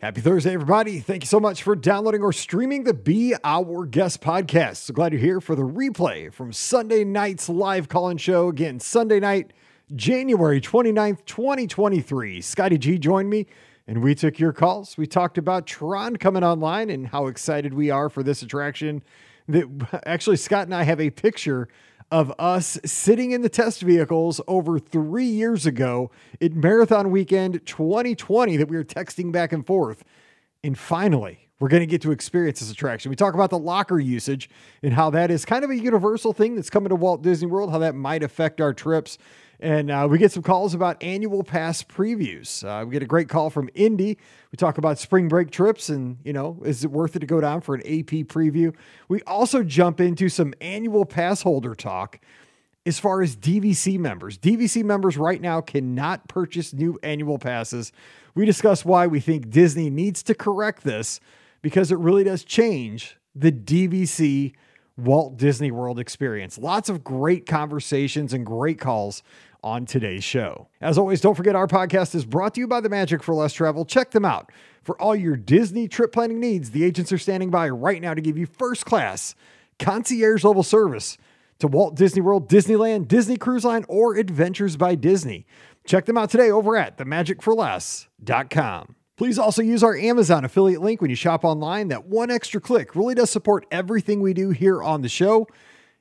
Happy Thursday, everybody. Thank you so much for downloading or streaming the Be Our Guest podcast. So glad you're here for the replay from Sunday night's live call in show. Again, Sunday night, January 29th, 2023. Scotty G joined me and we took your calls. We talked about Tron coming online and how excited we are for this attraction. That actually, Scott and I have a picture of us sitting in the test vehicles over three years ago in Marathon Weekend 2020 that we were texting back and forth. And finally, we're going to get to experience this attraction. We talk about the locker usage and how that is kind of a universal thing that's coming to Walt Disney World, how that might affect our trips. And uh, we get some calls about annual pass previews. Uh, we get a great call from Indy. We talk about spring break trips and, you know, is it worth it to go down for an AP preview? We also jump into some annual pass holder talk as far as DVC members. DVC members right now cannot purchase new annual passes. We discuss why we think Disney needs to correct this because it really does change the DVC Walt Disney World experience. Lots of great conversations and great calls on today's show. As always, don't forget our podcast is brought to you by the Magic for Less Travel. Check them out. For all your Disney trip planning needs, the agents are standing by right now to give you first class concierge level service to Walt Disney World, Disneyland, Disney Cruise Line, or Adventures by Disney. Check them out today over at themagicforless.com. Please also use our Amazon affiliate link when you shop online. That one extra click really does support everything we do here on the show.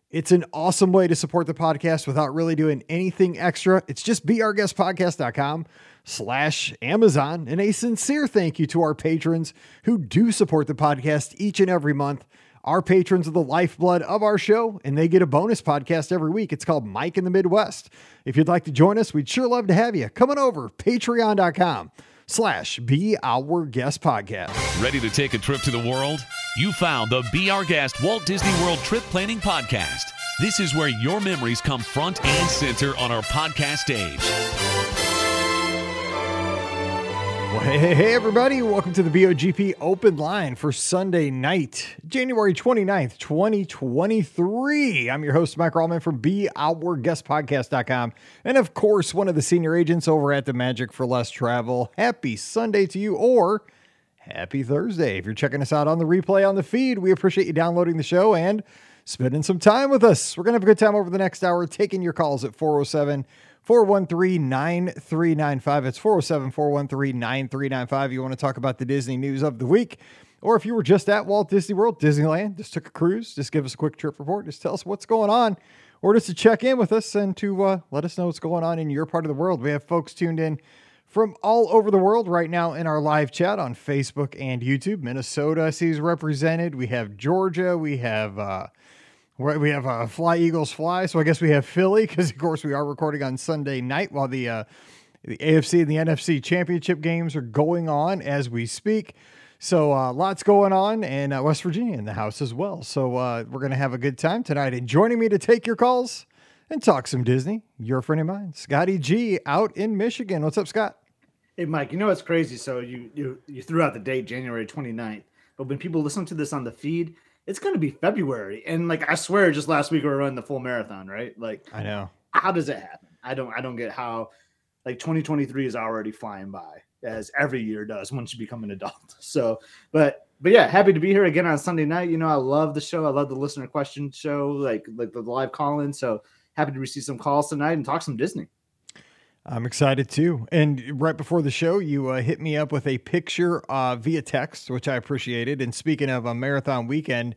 It's an awesome way to support the podcast without really doing anything extra. It's just beourguestpodcast.com slash Amazon. And a sincere thank you to our patrons who do support the podcast each and every month. Our patrons are the lifeblood of our show, and they get a bonus podcast every week. It's called Mike in the Midwest. If you'd like to join us, we'd sure love to have you. Come on over, patreon.com slash be our guest podcast. Ready to take a trip to the world? You found the Be Our Guest Walt Disney World Trip Planning Podcast. This is where your memories come front and center on our podcast stage. Well, hey, hey, hey, everybody. Welcome to the BOGP open line for Sunday night, January 29th, 2023. I'm your host, Mike Rallman from BeOurGuestPodcast.com. And of course, one of the senior agents over at the Magic for Less Travel. Happy Sunday to you, or happy Thursday. If you're checking us out on the replay on the feed, we appreciate you downloading the show and spending some time with us. We're going to have a good time over the next hour, taking your calls at 407- 413 9395. It's 407 413 9395. You want to talk about the Disney news of the week. Or if you were just at Walt Disney World, Disneyland, just took a cruise, just give us a quick trip report, just tell us what's going on, or just to check in with us and to uh, let us know what's going on in your part of the world. We have folks tuned in from all over the world right now in our live chat on Facebook and YouTube. Minnesota sees represented. We have Georgia. We have uh, we have uh, Fly Eagles Fly, so I guess we have Philly because, of course, we are recording on Sunday night while the uh, the AFC and the NFC championship games are going on as we speak. So uh, lots going on, and uh, West Virginia in the house as well. So uh, we're gonna have a good time tonight. And joining me to take your calls and talk some Disney, your friend of mine, Scotty G, out in Michigan. What's up, Scott? Hey, Mike. You know what's crazy? So you you you threw out the date January 29th, but when people listen to this on the feed, it's going to be February. And like, I swear, just last week we were running the full marathon, right? Like, I know. How does it happen? I don't, I don't get how like 2023 is already flying by as every year does once you become an adult. So, but, but yeah, happy to be here again on Sunday night. You know, I love the show. I love the listener question show, like, like the live call in. So happy to receive some calls tonight and talk some Disney. I'm excited too. And right before the show, you uh, hit me up with a picture uh, via text, which I appreciated. And speaking of a marathon weekend,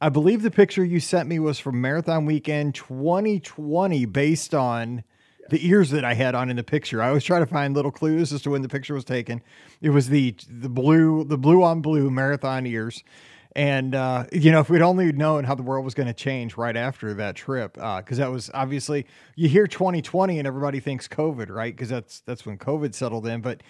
I believe the picture you sent me was from Marathon Weekend 2020, based on the ears that I had on in the picture. I always try to find little clues as to when the picture was taken. It was the the blue the blue on blue marathon ears. And uh, you know, if we'd only known how the world was going to change right after that trip, because uh, that was obviously you hear 2020 and everybody thinks COVID, right? Because that's that's when COVID settled in. But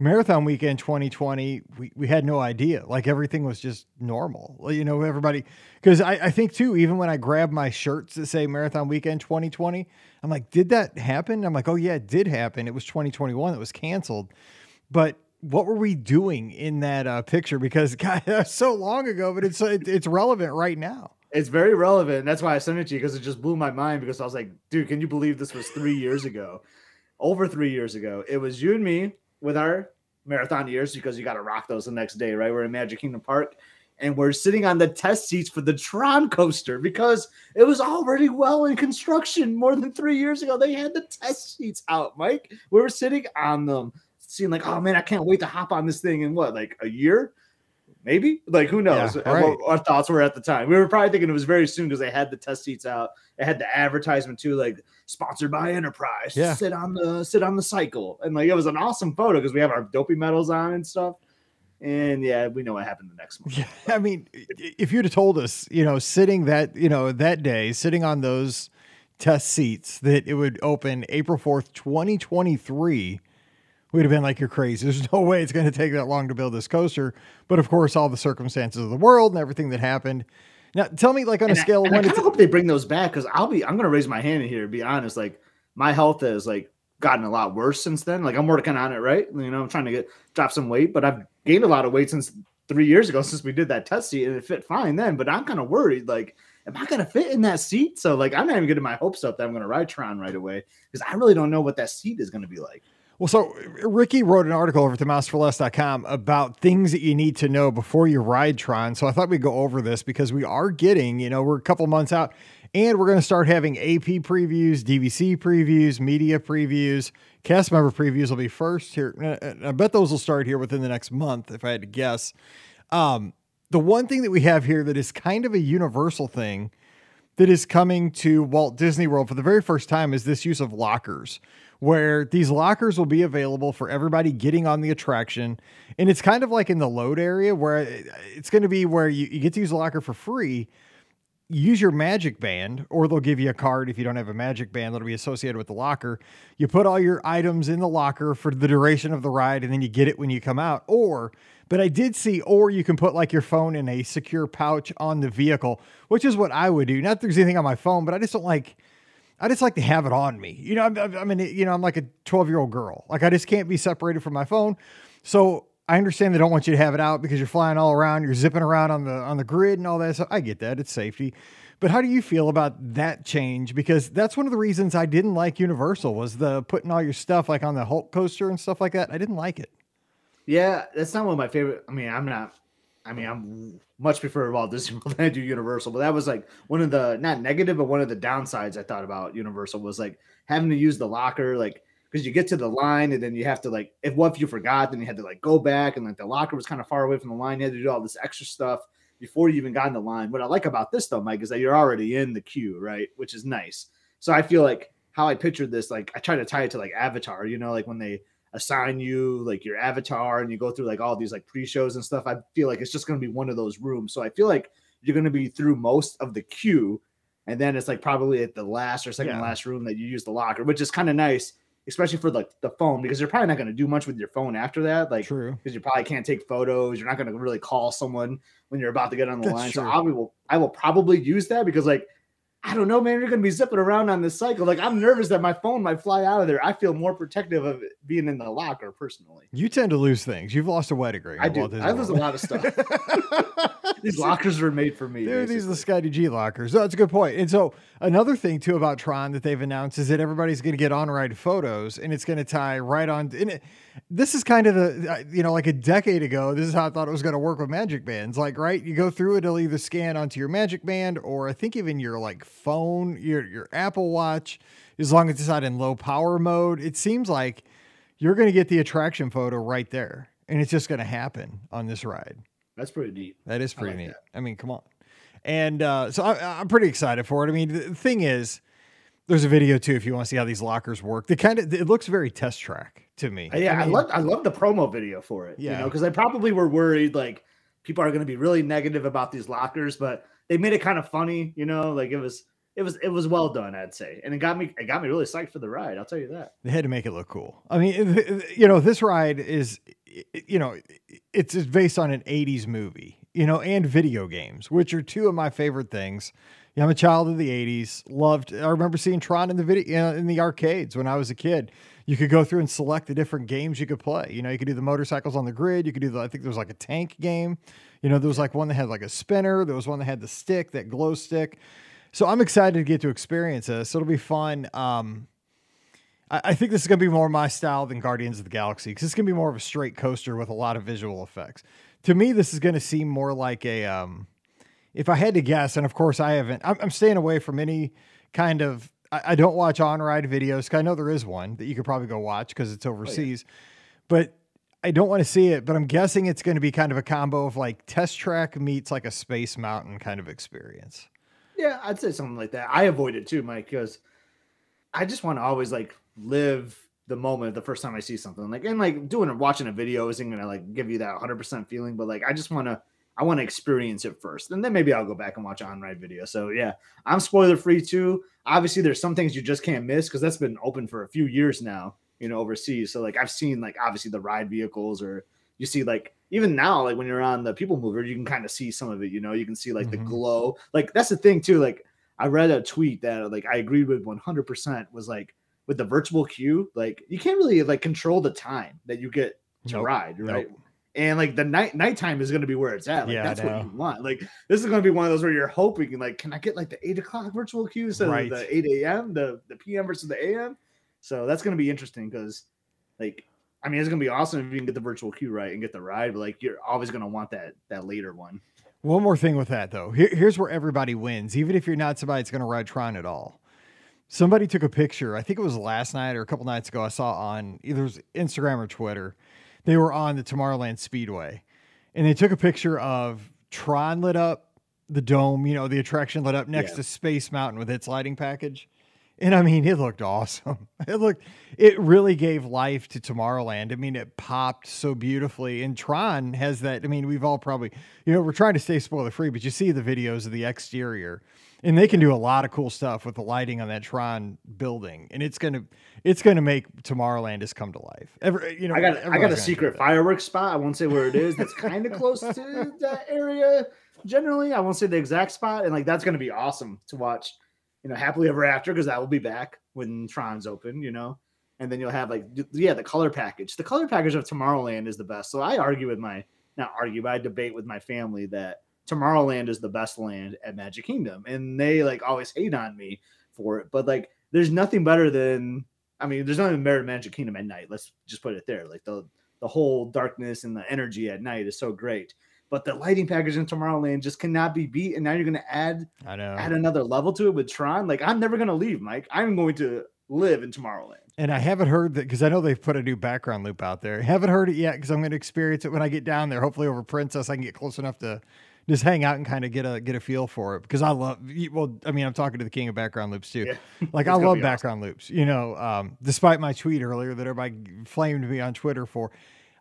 marathon weekend 2020, we, we had no idea. Like everything was just normal. You know, everybody because I, I think too, even when I grab my shirts that say marathon weekend 2020, I'm like, did that happen? I'm like, oh yeah, it did happen. It was 2021 that was canceled. But what were we doing in that uh, picture? Because God, so long ago, but it's it, it's relevant right now. It's very relevant. That's why I sent it to you because it just blew my mind. Because I was like, dude, can you believe this was three years ago? Over three years ago, it was you and me with our marathon years because you got to rock those the next day, right? We're in Magic Kingdom Park and we're sitting on the test seats for the Tron coaster because it was already well in construction more than three years ago. They had the test seats out, Mike. We were sitting on them, seeing like, oh man, I can't wait to hop on this thing in what, like a year? Maybe like who knows Yeah, right. what our thoughts were at the time. We were probably thinking it was very soon because they had the test seats out. It had the advertisement too, like sponsored by Enterprise. Yeah. Sit on the sit on the cycle. And like it was an awesome photo because we have our dopey medals on and stuff. And yeah, we know what happened the next month. Yeah, I mean, if you'd have told us, you know, sitting that, you know, that day, sitting on those test seats, that it would open April 4th, 2023, we'd have been like, you're crazy. There's no way it's going to take that long to build this coaster. But of course, all the circumstances of the world and everything that happened. Now, tell me, like, on a And I- scale of and I kind of hope they bring those back because I'll be I'm gonna raise my hand in here. To be honest, like my health has like gotten a lot worse since then. Like I'm working on it, right? You know, I'm trying to get drop some weight, but I've gained a lot of weight since three years ago since we did that test seat, and it fit fine then. But I'm kind of worried, like, am I gonna fit in that seat? So like, I'm not even getting my hopes up that I'm gonna ride Tron right away because I really don't know what that seat is gonna be like. Well, so Ricky wrote an article over at themouseforless.com about things that you need to know before you ride Tron. So I thought we'd go over this because we are getting, you know, we're a couple months out and we're going to start having AP previews, DVC previews, media previews, cast member previews will be first here. I bet those will start here within the next month, if I had to guess. Um, the one thing that we have here that is kind of a universal thing that is coming to Walt Disney World for the very first time is this use of lockers, where these lockers will be available for everybody getting on the attraction. And it's kind of like in the load area where it's going to be where you, you get to use a locker for free. Use your magic band, or they'll give you a card if you don't have a magic band that'll be associated with the locker. You put all your items in the locker for the duration of the ride, and then you get it when you come out. Or, but I did see, or you can put like your phone in a secure pouch on the vehicle, which is what I would do. Not that there's anything on my phone, but I just don't like. I just like to have it on me. You know, I'm, I'm- you know, I'm like a 12 year old girl. Like I just can't be separated from my phone. So I understand they don't want you to have it out because you're flying all around, you're zipping around on the on the grid and all that. So I get that. It's safety. But how do you feel about that change? Because that's one of the reasons I didn't like Universal was the putting all your stuff like on the Hulk coaster and stuff like that. I didn't like it. Yeah, that's not one of my favorite. I mean, I'm not. I mean, I'm much prefer Walt Disney World than I do Universal, but that was like one of the not negative, but one of the downsides I thought about Universal was like having to use the locker, like because you get to the line and then you have to like if what if you forgot, then you had to like go back and like the locker was kind of far away from the line. You had to do all this extra stuff before you even got in the line. What I like about this though, Mike, is that you're already in the queue, right? Which is nice. So I feel like how I pictured this, like I try to tie it to like Avatar, you know, like when they assign you like your avatar and you go through like all these like pre-shows and stuff. I feel like it's just going to be one of those rooms. So I feel like you're going to be through most of the queue, and then it's like probably at the last or second Yeah. last room that you use the locker, which is kind of nice, especially for like the phone because you're probably not going to do much with your phone after that. Like True. because you probably can't take photos. You're not going to really call someone when you're about to get on the That's line. true. So I will I will probably use that because like I don't know, man. You're going to be zipping around on this cycle. Like I'm nervous that my phone might fly out of there. I feel more protective of it being in the locker personally. You tend to lose things. You've lost a wedding ring. I do. I lose a lot of stuff. These lockers are made for me. These are the. Scotty G lockers. So that's a good point. And so another thing too about Tron that they've announced is that everybody's going to get on ride photos, and it's going to tie right on. And it, this is kind of the uh, you know like a decade ago. This is how I thought it was going to work with Magic Bands. Like right, you go through it, it'll either scan onto your Magic Band or I think even your like phone, your your Apple Watch, as long as it's not in low power mode. It seems like you're going to get the attraction photo right there, and it's just going to happen on this ride. That's pretty neat. That is I pretty like neat. that. I mean, come on. And uh, so I, I'm pretty excited for it. I mean, the thing is, there's a video too if you want to see how these lockers work. They kind of it looks very test track to me. Yeah, I, mean, love I love the promo video for it. you Yeah. know, because they probably were worried like people are going to be really negative about these lockers, but they made it kind of funny. You know, like it was it was it was well done, I'd say, and it got me it got me really psyched for the ride. I'll tell you that. They had to make it look cool. I mean, you know, this ride is, you know, it's based on an 80s movie, you know, and video games, which are two of my favorite things. I'm a child of the 80s. Loved, I remember seeing Tron in the video, uh, in the arcades when I was a kid. You could go through and select the different games you could play. You know, you could do the motorcycles on the grid. You could do the, I think there was like a tank game. You know, there was like one that had like a spinner. There was one that had the stick, that glow stick. So I'm excited to get to experience this. It'll be fun. Um, I, I think this is going to be more my style than Guardians of the Galaxy because it's going to be more of a straight coaster with a lot of visual effects. To me, this is going to seem more like a. Um, if I had to guess, and of course I haven't, I'm, I'm staying away from any kind of. I, I don't watch on ride videos. Cause I know there is one that you could probably go watch because it's overseas, oh, yeah. but I don't want to see it. But I'm guessing it's going to be kind of a combo of like test track meets like a space mountain kind of experience. Yeah, I'd say something like that. I avoid it too, Mike, because I just want to always like live the moment the first time I see something. Like and like doing watching a video isn't gonna like give you that 100 percent feeling, but like I just want to I want to experience it first, and then maybe I'll go back and watch on ride video. So yeah, I'm spoiler free too. Obviously, there's some things you just can't miss because that's been open for a few years now, you know, overseas. So like I've seen like obviously the ride vehicles, or you see like even now like when you're on the People Mover, you can kind of see some of it. You know, you can see like mm-hmm. the glow. Like that's the thing too. Like I read a tweet that like I agreed with 100 percent was like with the virtual queue, like you can't really like control the time that you get to nope. ride, right? Nope. And like the night nighttime is going to be where it's at. Like yeah, that's what you want. Like this is going to be one of those where you're hoping, like, can I get like the eight o'clock virtual queue instead right. of the eight a.m. the the p.m. versus the a.m. So that's going to be interesting because, like, I mean, it's going to be awesome if you can get the virtual queue right and get the ride, but like, you're always going to want that that later one. One more thing with that though. Here, here's where everybody wins, even if you're not somebody that's going to ride Tron at all somebody took a picture. I think it was last night or a couple nights ago. I saw on either Instagram or Twitter. They were on the Tomorrowland Speedway, and they took a picture of Tron lit up, the dome. You know, the attraction lit up next yeah. to Space Mountain with its lighting package. And I mean, it looked awesome. It looked, it really gave life to Tomorrowland. I mean, it popped so beautifully. And Tron has that. I mean, we've all probably, you know, we're trying to stay spoiler free, but you see the videos of the exterior and they can do a lot of cool stuff with the lighting on that Tron building, and it's gonna it's gonna make Tomorrowland just come to life. Every you know, I got I got a secret fireworks spot. I won't say where it is. That's kind of close to that area. Generally, I won't say the exact spot, and like that's gonna be awesome to watch. You know, happily ever after because that will be back when Tron's open. You know, and then you'll have like yeah the color package. The color package of Tomorrowland is the best. So I argue with my not argue, but I debate with my family that Tomorrowland is the best land at Magic Kingdom, and they like always hate on me for it. But like, there's nothing better than I mean, there's nothing better than Magic Kingdom at night. Let's just put it there. Like the the whole darkness and the energy at night is so great. But the lighting package in Tomorrowland just cannot be beat. And now you're gonna add I know add another level to it with Tron. Like I'm never gonna leave, Mike. I'm going to live in Tomorrowland. And I haven't heard that because I know they've put a new background loop out there. I haven't heard it yet because I'm going to experience it when I get down there. Hopefully over Princess, I can get close enough to just hang out and kind of get a get a feel for it because I love well I mean I'm talking to the king of background loops too yeah. like I love background awesome. loops you know um, despite my tweet earlier that everybody flamed me on Twitter for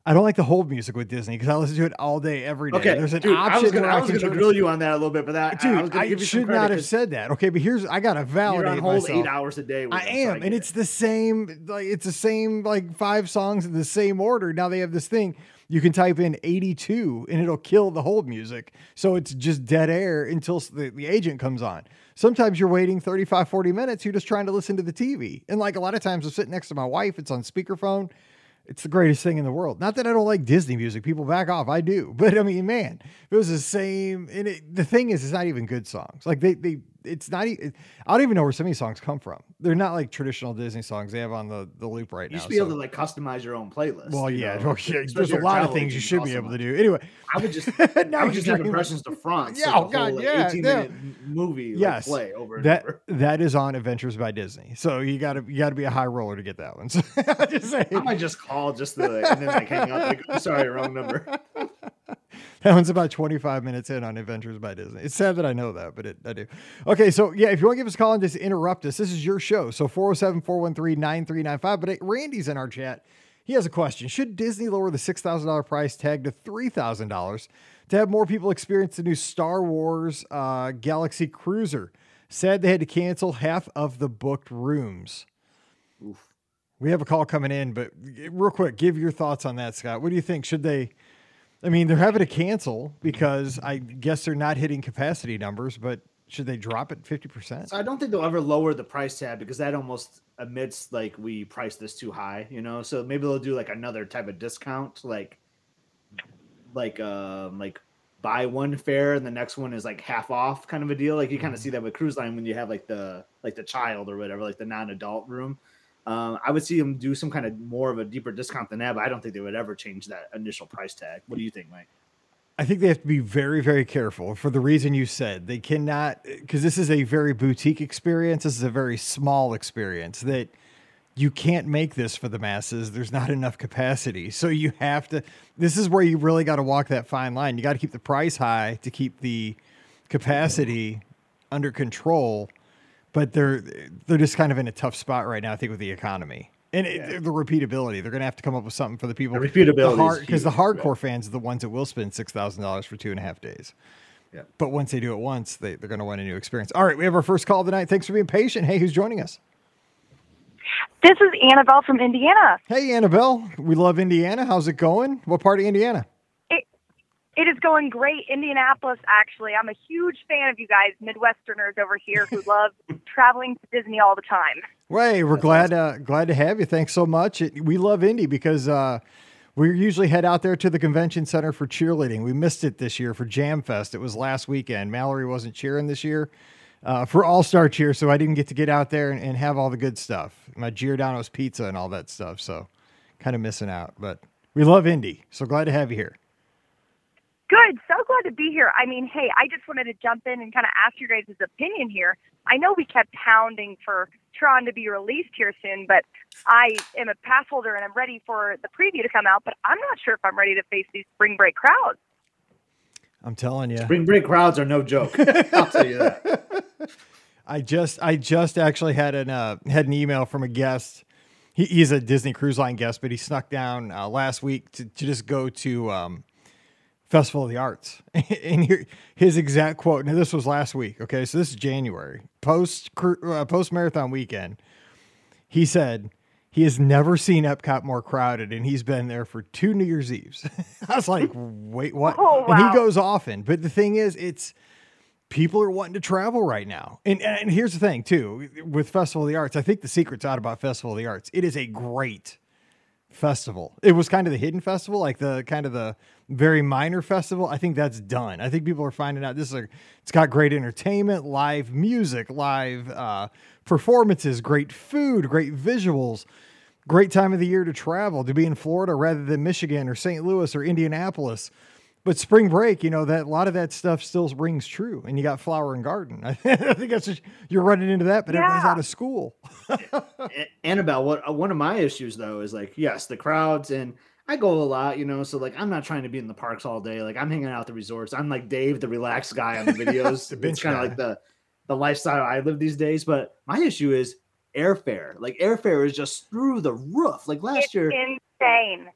I don't like the hold music with Disney because I listen to it all day, every day. Okay, There's an dude, option. I was gonna, I was gonna grill you on that a little bit, but that dude, I, I should not have said that. Okay, but here's I gotta validate you're on hold myself. eight hours a day. I am, and it's the same. Like it's the same like five songs in the same order. Now they have this thing you can type in 82 and it'll kill the hold music. So it's just dead air until the, the agent comes on. Sometimes you're waiting 35, 40 minutes. You're just trying to listen to the TV. And like a lot of times I'm sitting next to my wife, it's on speakerphone. It's the greatest thing in the world. Not that I don't like Disney music. People back off. I do. But I mean, man, it was the same. And it, the thing is, it's not even good songs. Like they, they, it's not. I don't even know where some of these songs come from. They're not like traditional Disney songs they have on the, the loop right now. You should be so. able to like customize your own playlist. Well, yeah, well, yeah there's a lot of things you should be able to do. Anyway, I would just I would just have impressions to front. Yeah, oh god, whole, like, yeah, 18 minute movie. Yes, play over that over. that is on Adventures by Disney. So you got to you got to be a high roller to get that one. So just I might just call just the and then like hang up. Like, oh, sorry, wrong number. That one's about 25 minutes in on Adventures by Disney. It's sad that I know that, but it, I do. Okay, so yeah, if you want to give us a call and just interrupt us, this is your show. So 407 413 9395. But Randy's in our chat. He has a question Should Disney lower the $6,000 price tag to $3,000 to have more people experience the new Star Wars uh, Galaxy Cruiser? Said they had to cancel half of the booked rooms. Oof. We have a call coming in, but real quick, give your thoughts on that, Scott. What do you think? Should they I mean, they're having to cancel because I guess they're not hitting capacity numbers, but should they drop it 50%? So I don't think they'll ever lower the price tag because that almost admits like we priced this too high, you know? So maybe they'll do like another type of discount, like like um like buy one fare and the next one is like half off kind of a deal. Like you kind of mm-hmm. see that with cruise line when you have like the like the child or whatever, like the non-adult room. Um, I would see them do some kind of more of a deeper discount than that, but I don't think they would ever change that initial price tag. What do you think, Mike? I think they have to be very, very careful for the reason you said. They cannot, because this is a very boutique experience. This is a very small experience that you can't make this for the masses. There's not enough capacity. So you have to, this is where you really got to walk that fine line. You got to keep the price high to keep the capacity under control. But they're, they're just kind of in a tough spot right now, I think, with the economy. And it, the repeatability, they're going to have to come up with something for the people. The repeatability, because the, hardcore fans are the ones that will spend six thousand dollars for two and a half days. Yeah. But once they do it once, they, they're going to want a new experience. All right, we have our first call tonight. Thanks for being patient. Hey, who's joining us? This is Annabelle from Indiana. Hey, Annabelle. We love Indiana. How's it going? What part of Indiana? It is going great. Indianapolis, actually. I'm a huge fan of you guys, Midwesterners over here who love traveling to Disney all the time. Way, we're glad uh, glad to have you. Thanks so much. It, we love Indy because uh, we usually head out there to the convention center for cheerleading. We missed it this year for Jam Fest. It was last weekend. Mallory wasn't cheering this year uh, for All Star Cheer, so I didn't get to get out there and, and have all the good stuff, my Giordano's pizza and all that stuff. So kind of missing out, but we love Indy. So glad to have you here. Good. So glad to be here. I mean, hey, I just wanted to jump in and kind of ask your guys' opinion here. I know we kept pounding for Tron to be released here soon, but I am a pass holder and I'm ready for the preview to come out, but I'm not sure if I'm ready to face these spring break crowds. I'm telling you. Spring break crowds are no joke. I'll tell you that. I just I just actually had an uh, had an email from a guest. He, he's a Disney Cruise Line guest, but he snuck down uh, last week to, to just go to um, Festival of the Arts. and here, his exact quote. Now this was last week. Okay, so this is January post uh, post marathon weekend. He said he has never seen Epcot more crowded, and he's been there for two New Year's Eves. I was like, wait, what? Oh, And he goes often, but the thing is, it's people are wanting to travel right now. And and here's the thing too with Festival of the Arts. I think the secret's out about Festival of the Arts. It is a great festival. It was kind of the hidden festival, like the kind of the very minor festival. I think that's done. I think people are finding out this is a, it's got great entertainment, live music, live uh, performances, great food, great visuals. Great time of the year to travel, to be in Florida rather than Michigan or St. Louis or Indianapolis. But spring break, you know, that a lot of that stuff still rings true. And you got flower and garden. I think that's just, you're running into that, but everybody's Yeah. out of school. Annabelle, what uh, one of my issues though is like, yes, the crowds, and I go a lot, you know, so like I'm not trying to be in the parks all day. Like I'm hanging out at the resorts. I'm like Dave, the relaxed guy on the videos. The bench it's kind of like the the lifestyle I live these days. But my issue is airfare. Like airfare is just through the roof. Like last It's year, insane.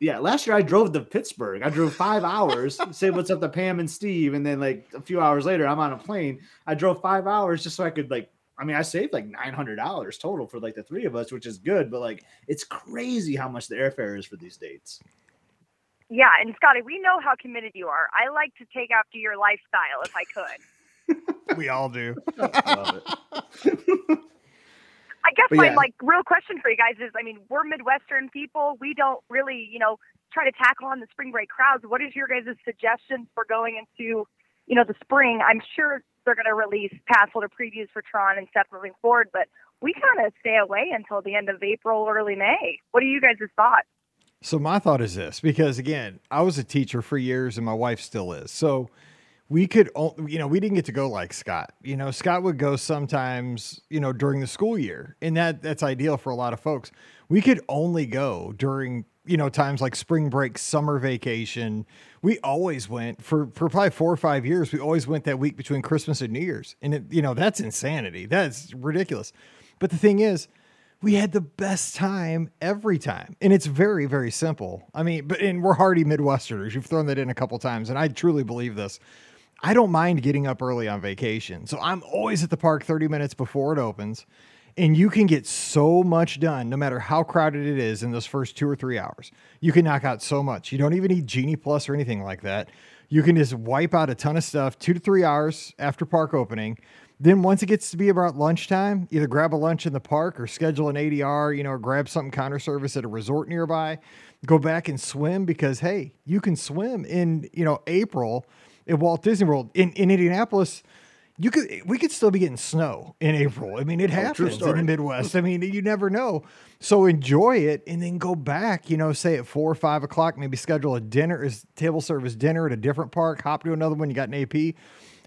Yeah, last year I drove to Pittsburgh. I drove five hours, say what's up to Pam and Steve, and then like a few hours later, I'm on a plane. I drove five hours just so I could like. I mean, I saved like nine hundred dollars total for like the three of us, which is good. But like, it's crazy how much the airfare is for these dates. Yeah, and Scotty, we know how committed you are. I like to take after your lifestyle if I could. we all do. I guess But my yeah. like real question for you guys is, I mean, we're Midwestern people. We don't really, you know, try to tackle on the spring break crowds. What is your guys' suggestions for going into, you know, the spring? I'm sure they're going to release pass holder previews for Tron and stuff moving forward, but we kind of stay away until the end of April, early May. What are you guys' thoughts? So my thought is this, because again, I was a teacher for years and my wife still is. So we could, you know, we didn't get to go like Scott. You know, Scott would go sometimes, you know, during the school year, and that that's ideal for a lot of folks. We could only go during, you know, times like spring break, summer vacation. We always went for for probably four or five years. We always went that week between Christmas and New Year's, and it, you know, that's insanity. That's ridiculous. But the thing is, we had the best time every time. And it's very, very simple. I mean, but and we're hardy Midwesterners. You've thrown that in a couple times, and I truly believe this. I don't mind getting up early on vacation. So I'm always at the park 30 minutes before it opens. And you can get so much done no matter how crowded it is in those first two or three hours. You can knock out so much. You don't even need Genie Plus or anything like that. You can just wipe out a ton of stuff two to three hours after park opening. Then once it gets to be about lunchtime, either grab a lunch in the park or schedule an ADR, you know, or grab something counter service at a resort nearby. Go back and swim because hey, you can swim in, you know, April at Walt Disney World. In in Indianapolis, you could we could still be getting snow in April. I mean, it Oh, happens in the Midwest. I mean, you never know. So enjoy it and then go back, you know, say at four or five o'clock, maybe schedule a dinner is table service dinner at a different park, hop to another one, you got an AP,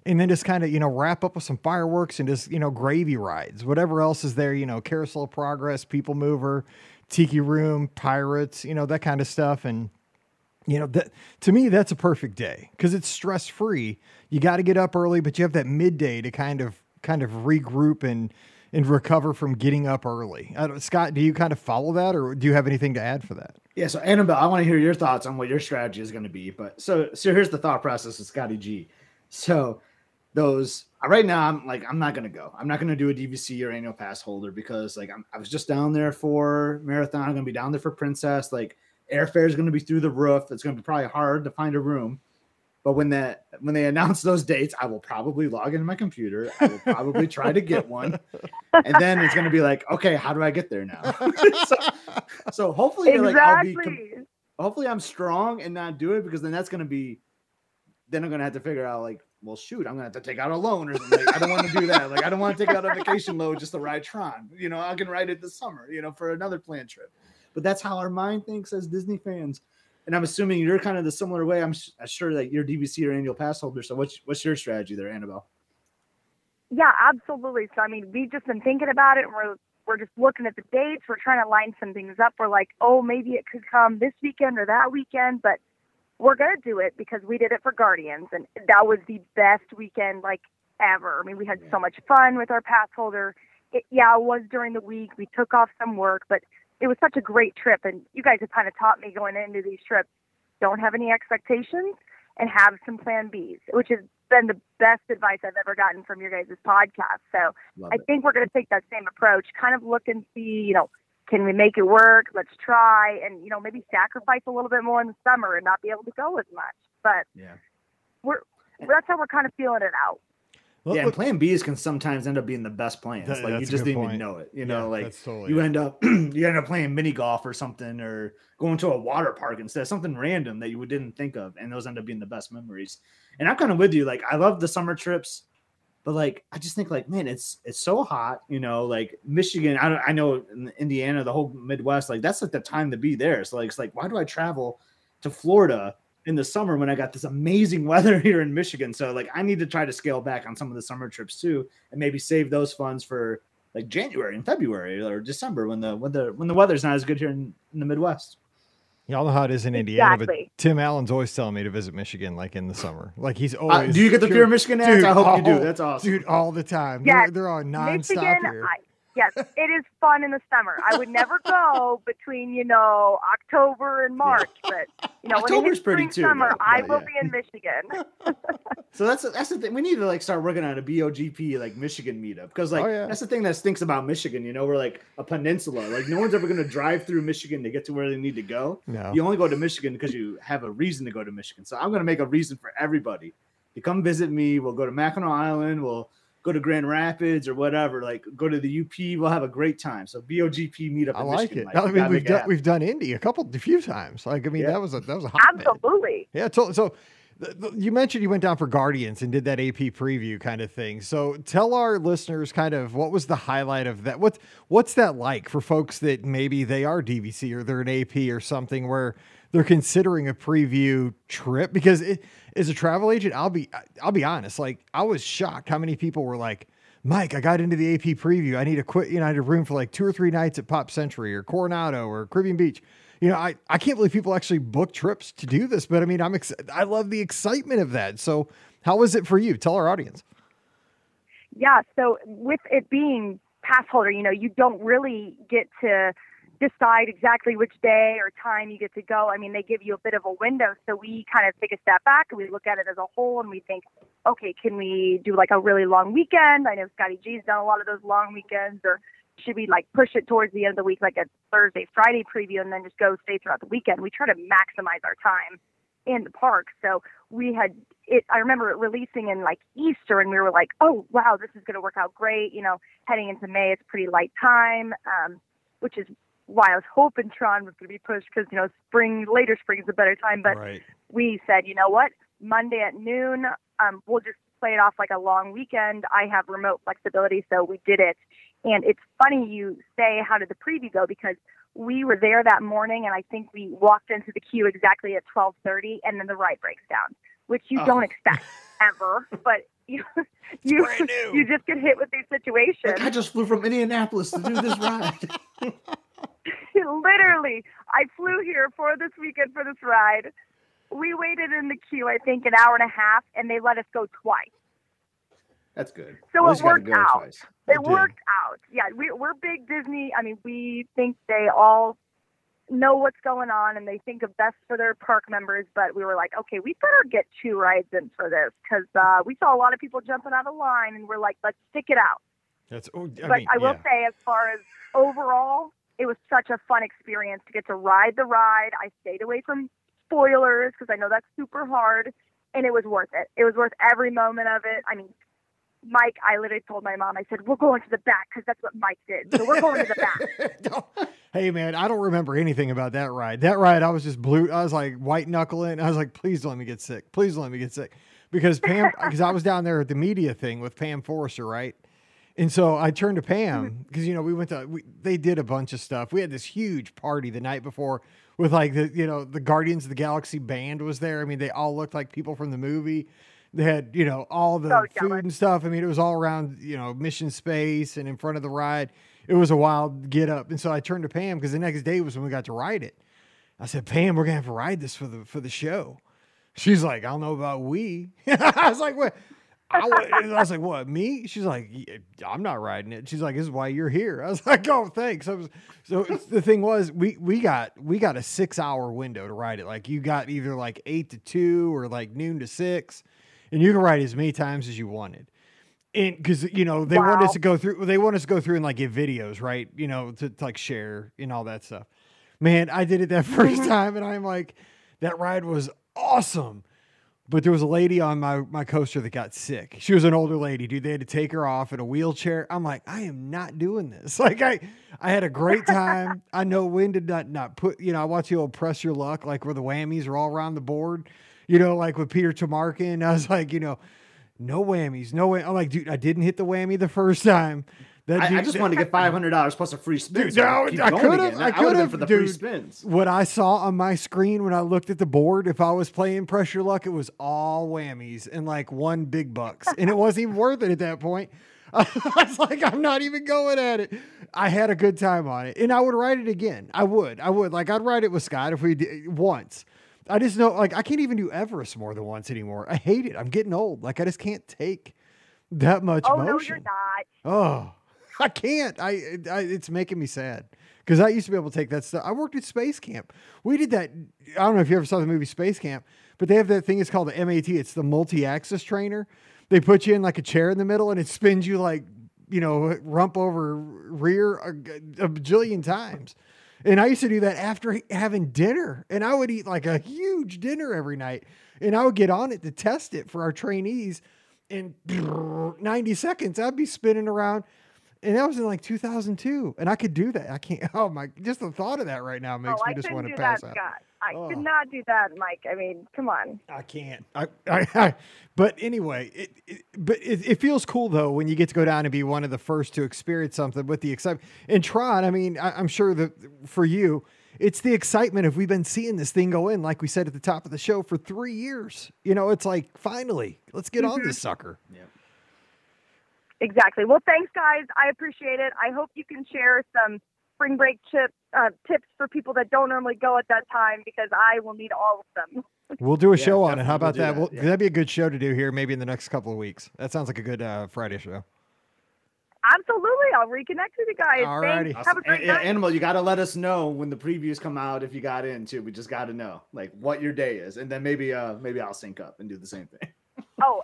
and then just kind of, you know, wrap up with some fireworks and just, you know, gravy rides, whatever else is there, you know, carousel of progress, people mover, tiki room, pirates, you know, that kind of stuff. And you know that to me that's a perfect day because it's stress free you got to get up early but you have that midday to kind of kind of regroup and and recover from getting up early scott do you kind of follow that or do you have anything to add for that Yeah, so Annabelle, I want to hear your thoughts on what your strategy is going to be. But so so here's the thought process of Scotty G. So those uh, right now, I'm like I'm not going to go. I'm not going to do a DVC or annual pass holder because like I'm, I was just down there for marathon. I'm going to be down there for Princess. Like airfare is going to be through the roof. It's going to be probably hard to find a room. But when that when they announce those dates, I will probably log into my computer. I will probably try to get one, and then it's going to be like, okay, how do I get there now? so, so hopefully, like I'll be Exactly. hopefully I'm strong and not do it because then that's gonna be then I'm gonna have to figure out like, well, shoot, I'm gonna have to take out a loan or something. Like, I don't want to do that. Like, I don't want to take out a vacation load just to ride Tron. You know, I can ride it this summer, you know, for another planned trip. But that's how our mind thinks as Disney fans. And I'm assuming you're kind of the similar way. I'm I'm uh, sure that you're DVC or annual pass holder. So what's what's your strategy there, Annabelle? Yeah, absolutely. So I mean, we've just been thinking about it, and we're we're just looking at the dates. We're trying to line some things up. We're like, oh, maybe it could come this weekend or that weekend, but we're gonna do it because we did it for Guardians, and that was the best weekend like ever. I mean, we had so much fun with our pass holder. It, yeah, it was during the week. We took off some work, but it was such a great trip. And you guys have kind of taught me going into these trips, don't have any expectations and have some plan Bs, which has been the best advice I've ever gotten from your guys' podcast. So Love I it. think we're going to take that same approach, kind of look and see, you know, can we make it work? Let's try and, you know, maybe sacrifice a little bit more in the summer and not be able to go as much. But Yeah. we're, that's how we're kind of feeling it out. Well, yeah, and look- plan Bs can sometimes end up being the best plans. That- like you just didn't point. even know it. You Yeah, know, like that's totally you it. end up you end up playing mini golf or something or going to a water park instead of something random that you didn't think of and those end up being the best memories and i'm kind of with you like i love the summer trips but like i just think like man it's it's so hot you know like michigan i, don't, I know in indiana the whole midwest like that's like the time to be there so like it's like why do i travel to florida in the summer when i got this amazing weather here in michigan so like i need to try to scale back on some of the summer trips too and maybe save those funds for like January and February or December when the when the when the weather's not as good here in, in the Midwest. y'all know how it is in indiana Exactly. but tim allen's always telling me to visit michigan like in the summer like he's Uh, always do you get the fear of Michigan ads? Dude, I hope you do. That's awesome. dude all the time Yes, they're, they're on nonstop Michigan, here I, yes, it is fun in the summer. I would never go between, you know, October and March, but you know, when it October's hits pretty spring too, summer, though, I will yeah. be in Michigan. So that's that's the thing. We need to like start working on a BOGP like Michigan meetup because like Oh, yeah. that's the thing that stinks about Michigan. You know, we're like a peninsula. Like no one's ever going to drive through Michigan to get to where they need to go. no You only go to Michigan because you have a reason to go to Michigan. So I'm going to make a reason for everybody to come visit me. We'll go to Mackinac Island. We'll go to Grand Rapids or whatever. Like go to the UP. We'll have a great time. So BOGP meetup. I in like Michigan, it. Mike. I mean, we've make it done happen. we've done Indy a couple, a few times. Like, I mean, Yeah. that was a that was a hot minute. Absolutely. Yeah. So, so th- th- you mentioned you went down for Guardians and did that AP preview kind of thing. So, tell our listeners kind of what was the highlight of that. What's what's that like for folks that maybe they are DVC or they're an AP or something where they're considering a preview trip? Because it, as a travel agent, I'll be I'll be honest. Like, I was shocked how many people were like. Mike, I got into the AP preview. I need to quit. You know, I a room for like two or three nights at Pop Century or Coronado or Caribbean Beach. You know, I, I can't believe people actually book trips to do this, but I mean, I'm ex- I love the excitement of that. So, how was it for you? Tell our audience. Yeah, so with it being pass holder, you know, you don't really get to decide exactly which day or time you get to go. I mean, they give you a bit of a window, so we kind of take a step back and we look at it as a whole and we think, okay, can we do like a really long weekend? I know Scotty G's done a lot of those long weekends or should we like push it towards the end of the week like a Thursday, Friday preview and then just go stay throughout the weekend? We try to maximize our time in the park. So we had it I remember it releasing in like Easter and we were like, Oh wow, this is gonna work out great, you know, heading into May it's pretty light time, um, which is why I was hoping Tron was gonna be pushed because, you know, spring later spring is a better time. But right. we said, you know what, Monday at noon, um, we'll just play it off like a long weekend. I have remote flexibility, so we did it. And it's funny you say, how did the preview go? Because we were there that morning, and I think we walked into the queue exactly at 12:30, and then the ride breaks down, which you Oh. don't expect ever. But you you you just get hit with these situations. Like, I just flew from Indianapolis to do this ride. Literally, I flew here for this weekend for this ride. We waited in the queue, I think, an hour and a half, and they let us go twice. That's good. So it least you gotta worked go out. twice. It did. worked out. Yeah, we, we're big Disney. I mean, we think they all know what's going on and they think of best for their park members. But we were like, okay, we better get two rides in for this because uh, we saw a lot of people jumping out of line, and we're like, let's stick it out. That's. Oh, I but mean, I will yeah. say, as far as overall, it was such a fun experience to get to ride the ride. I stayed away from spoilers because I know that's super hard, and it was worth it. It was worth every moment of it. I mean, Mike, I literally told my mom, I said, we're going to the back because that's what Mike did. So we're going to the back. Hey man, I don't remember anything about that ride. That ride, I was just blue. I was like white knuckling. I was like, please don't let me get sick. Please don't let me get sick. Because Pam, because I was down there at the media thing with Pam Forrester, right? And so I turned to Pam mm-hmm. because you know we went to we, they did a bunch of stuff. We had this huge party the night before with like the you know the Guardians of the Galaxy band was there. I mean they all looked like people from the movie. They had you know all the oh, So food jealous. and stuff. I mean it was all around you know Mission Space and in front of the ride. It was a wild get up. And so I turned to Pam because the next day was when we got to ride it. I said, Pam, we're gonna have to ride this for the for the show. She's like, I don't know about we. I was like, what? I I was like, what, me? She's like, I'm not riding it. She's like, this is why you're here. I was like, oh, thanks. I was, so the thing was, we we got we got a six hour window to ride it. Like you got either like eight to two or like noon to six, and you can ride as many times as you wanted. And because you know they want us to go through, they want us to go through and like get videos, right? You know, to, to like share and all that stuff. Man, I did it that first mm-hmm. time, and I'm like, that ride was awesome. But there was a lady on my my coaster that got sick. She was an older lady, dude. They had to take her off in a wheelchair. I'm like, I am not doing this. Like I I had a great time. I know when to not not put, you know, I watch the old press your luck, like where the whammies are all around the board, you know, like with Peter Tomarken. I was like, you know, no whammies, no way. I'm like, dude, I didn't hit the whammy the first time. That I, I dude- just wanted to get five hundred dollars plus a free spin. Dude, so no, I could've- I would've could've, for the free spins. what I saw on my screen when I looked at the board, if I was playing press your luck, it was all whammies and like one big bucks. And it wasn't even worth it at that point. I was like, I'm not even going at it. I had a good time on it. And I would ride it again. I would. I would. Like, I'd ride it with Scott if we did once. I just know, like, I can't even do Everest more than once anymore. I hate it. I'm getting old. Like, I just can't take that much Oh, motion. no, you're not. Oh, I can't. I, I it's making me sad because I used to be able to take that stuff. I worked at Space Camp. We did that. I don't know if you ever saw the movie Space Camp, but they have that thing. It's called the MAT. It's the multi-axis trainer. They put you in like a chair in the middle, and it spins you like you know rump over rear a, a bajillion times. And I used to do that after having dinner, and I would eat like a huge dinner every night, and I would get on it to test it for our trainees. In 90 seconds, I'd be spinning around and that was in like 2002 and i could do that i can't oh my just the thought of that right now makes oh, me I just couldn't want do to pass that, out Scott. I Oh. could not do that, Mike. I mean, come on. i can't I, I, I but anyway it, it but it, it feels cool though when you get to go down and be one of the first to experience something with the excitement and tron i mean I, i'm sure that for you it's the excitement of we've been seeing this thing go in like we said at the top of the show for three years you know it's like finally let's get on mm-hmm. this sucker Exactly. Well, thanks, guys. I appreciate it. I hope you can share some spring break chip, uh, tips for people that don't normally go at that time because I will need all of them. We'll do a Yeah, show on it. definitely. How We'll about that? that, Well, yeah. That'd be a good show to do here, maybe in the next couple of weeks. That sounds like a good uh, Friday show. Absolutely. I'll reconnect with you guys. Alrighty. Thanks. Have a great And- yeah, night. Annabelle, you got to let us know when the previews come out if you got in too. We just got to know like what your day is, and then maybe uh maybe I'll sync up and do the same thing. Oh,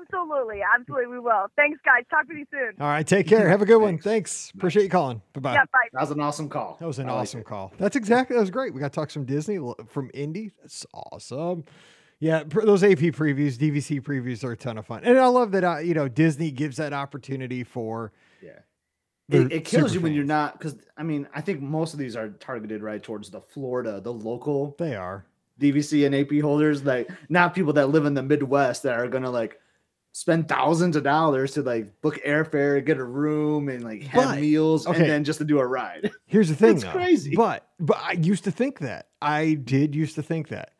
absolutely. Absolutely. We will. Thanks, guys. Talk to you soon. All right, take care. Have a good one. Thanks. Thanks. Appreciate you calling. Bye bye. Yeah, bye. That was an awesome call. That was an I awesome it. call. That's exactly. That was great. We got to talk some Disney from Indy. That's awesome. Yeah, those AP previews, DVC previews are a ton of fun, and I love that. Uh, you know, Disney gives that opportunity for. Yeah. It, it kills super you when you're not because I mean I think most of these are targeted right towards the Florida, the local They are. DVC and AP holders, like not people that live in the Midwest that are gonna like spend thousands of dollars to like book airfare, get a room, and like have But- meals, okay. and then just to do a ride. Here's the thing, It's though. crazy. But but I used to think that. I did used to think that.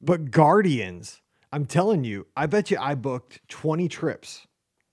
But Guardians, I'm telling you, I bet you I booked 20 trips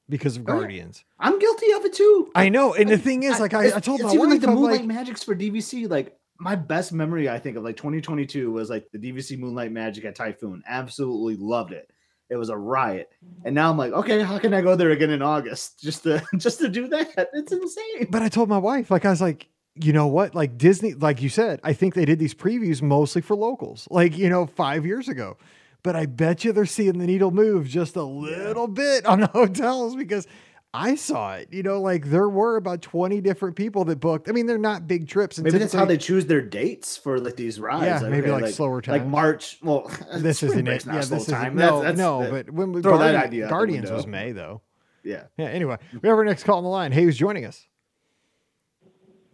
because of Oh. Guardians. I'm guilty of it too. I know, and the thing is, like I, I told my wife, like the I'm Moonlight like, Magics for DVC. Like my best memory, I think of like 2022 was like the DVC Moonlight Magic at Typhoon. Absolutely loved it. It was a riot, and now I'm like, okay, how can I go there again in August just to just to do that? It's insane. but I told my wife, like I was like, you know what? Like Disney, like you said, I think they did these previews mostly for locals, like you know, five years ago. But I bet you they're seeing the needle move just a little bit on the hotels because I saw it. You know, like there were about 20 different people that booked. I mean, they're not big trips. And Maybe that's how they choose their dates for like these rides. Yeah, maybe like slower time. Like. March. Well, this isn't break's it. Yeah, slow this is time. no, That's- that's no. the- But when we throw that idea Guardians was. May though. yeah. Yeah. Anyway, we have our next call on the line. Hey, who's joining us?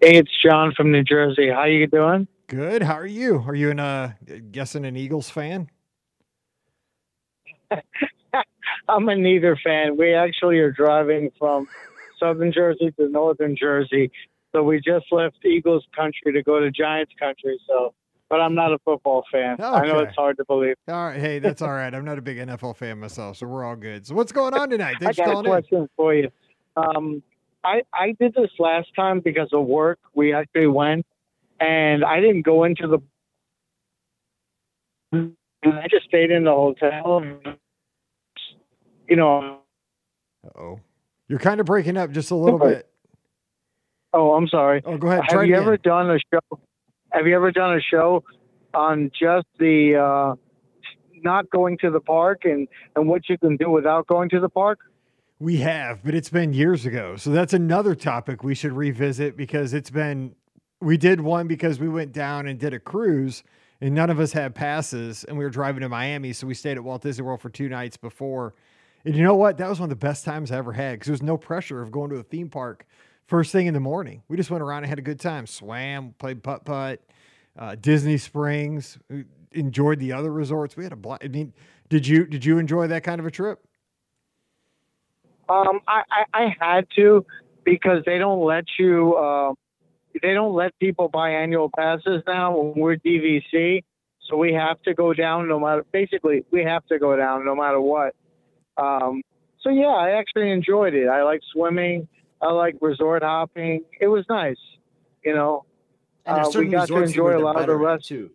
Hey, it's John from New Jersey. How you doing? Good. How are you? Are you an uh guessing an Eagles fan? I'm a neither fan. We actually are driving from southern Jersey to northern Jersey, so we just left Eagles country to go to Giants country. So, but I'm not a football fan. I know it's hard to believe. All right. Hey, that's all right. I'm not a big NFL fan myself, so we're all good. So what's going on tonight? I Thanks for got a calling in. question for you. Um, I I did this last time because of work. We actually went, and I didn't go into the. I just stayed in the hotel. You know, Oh, you're kind of breaking up just a little bit. oh, I'm sorry. Oh, go ahead. Try have you ever done a show? Have you ever done a show on just the uh, not going to the park and and what you can do without going to the park? We have, but it's been years ago. So that's another topic we should revisit because it's been, we did one because we went down and did a cruise and none of us had passes and we were driving to Miami. So we stayed at Walt Disney World for two nights before. And you know what? That was one of the best times I ever had because there was no pressure of going to a theme park first thing in the morning. We just went around and had a good time, swam, played putt putt, uh, Disney Springs, enjoyed the other resorts. We had a blast. I mean, did you, did you enjoy that kind of a trip? Um, I, I, I had to because they don't let you. Uh, they don't let people buy annual passes now when we're DVC. So we have to go down no matter. Basically, we have to go down no matter what. Um, so yeah, I actually enjoyed it. I like swimming. I like resort hopping. It was nice. You know, And there's Uh, we certain got to enjoy a lot of the rest- too.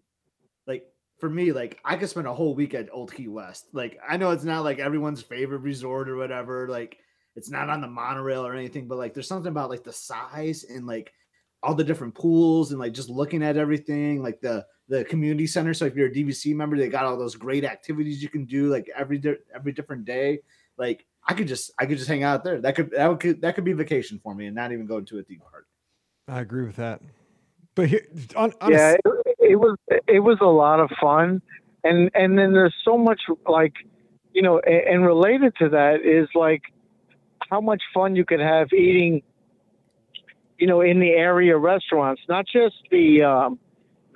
Like for me, like I could spend a whole week at Old Key West. Like I know it's not like everyone's favorite resort or whatever. Like it's not on the monorail or anything, but like there's something about like the size and like all the different pools and like just looking at everything, like the the community center. So if you're a DVC member, they got all those great activities you can do like every di- every different day. Like I could just I could just hang out there. That could that could that could be vacation for me and not even go to a theme park. I agree with that. But here, on, on yeah, s- it, it was it was a lot of fun, and and then there's so much like, you know, and, and related to that is like how much fun you could have eating, you know, in the area restaurants, not just the um,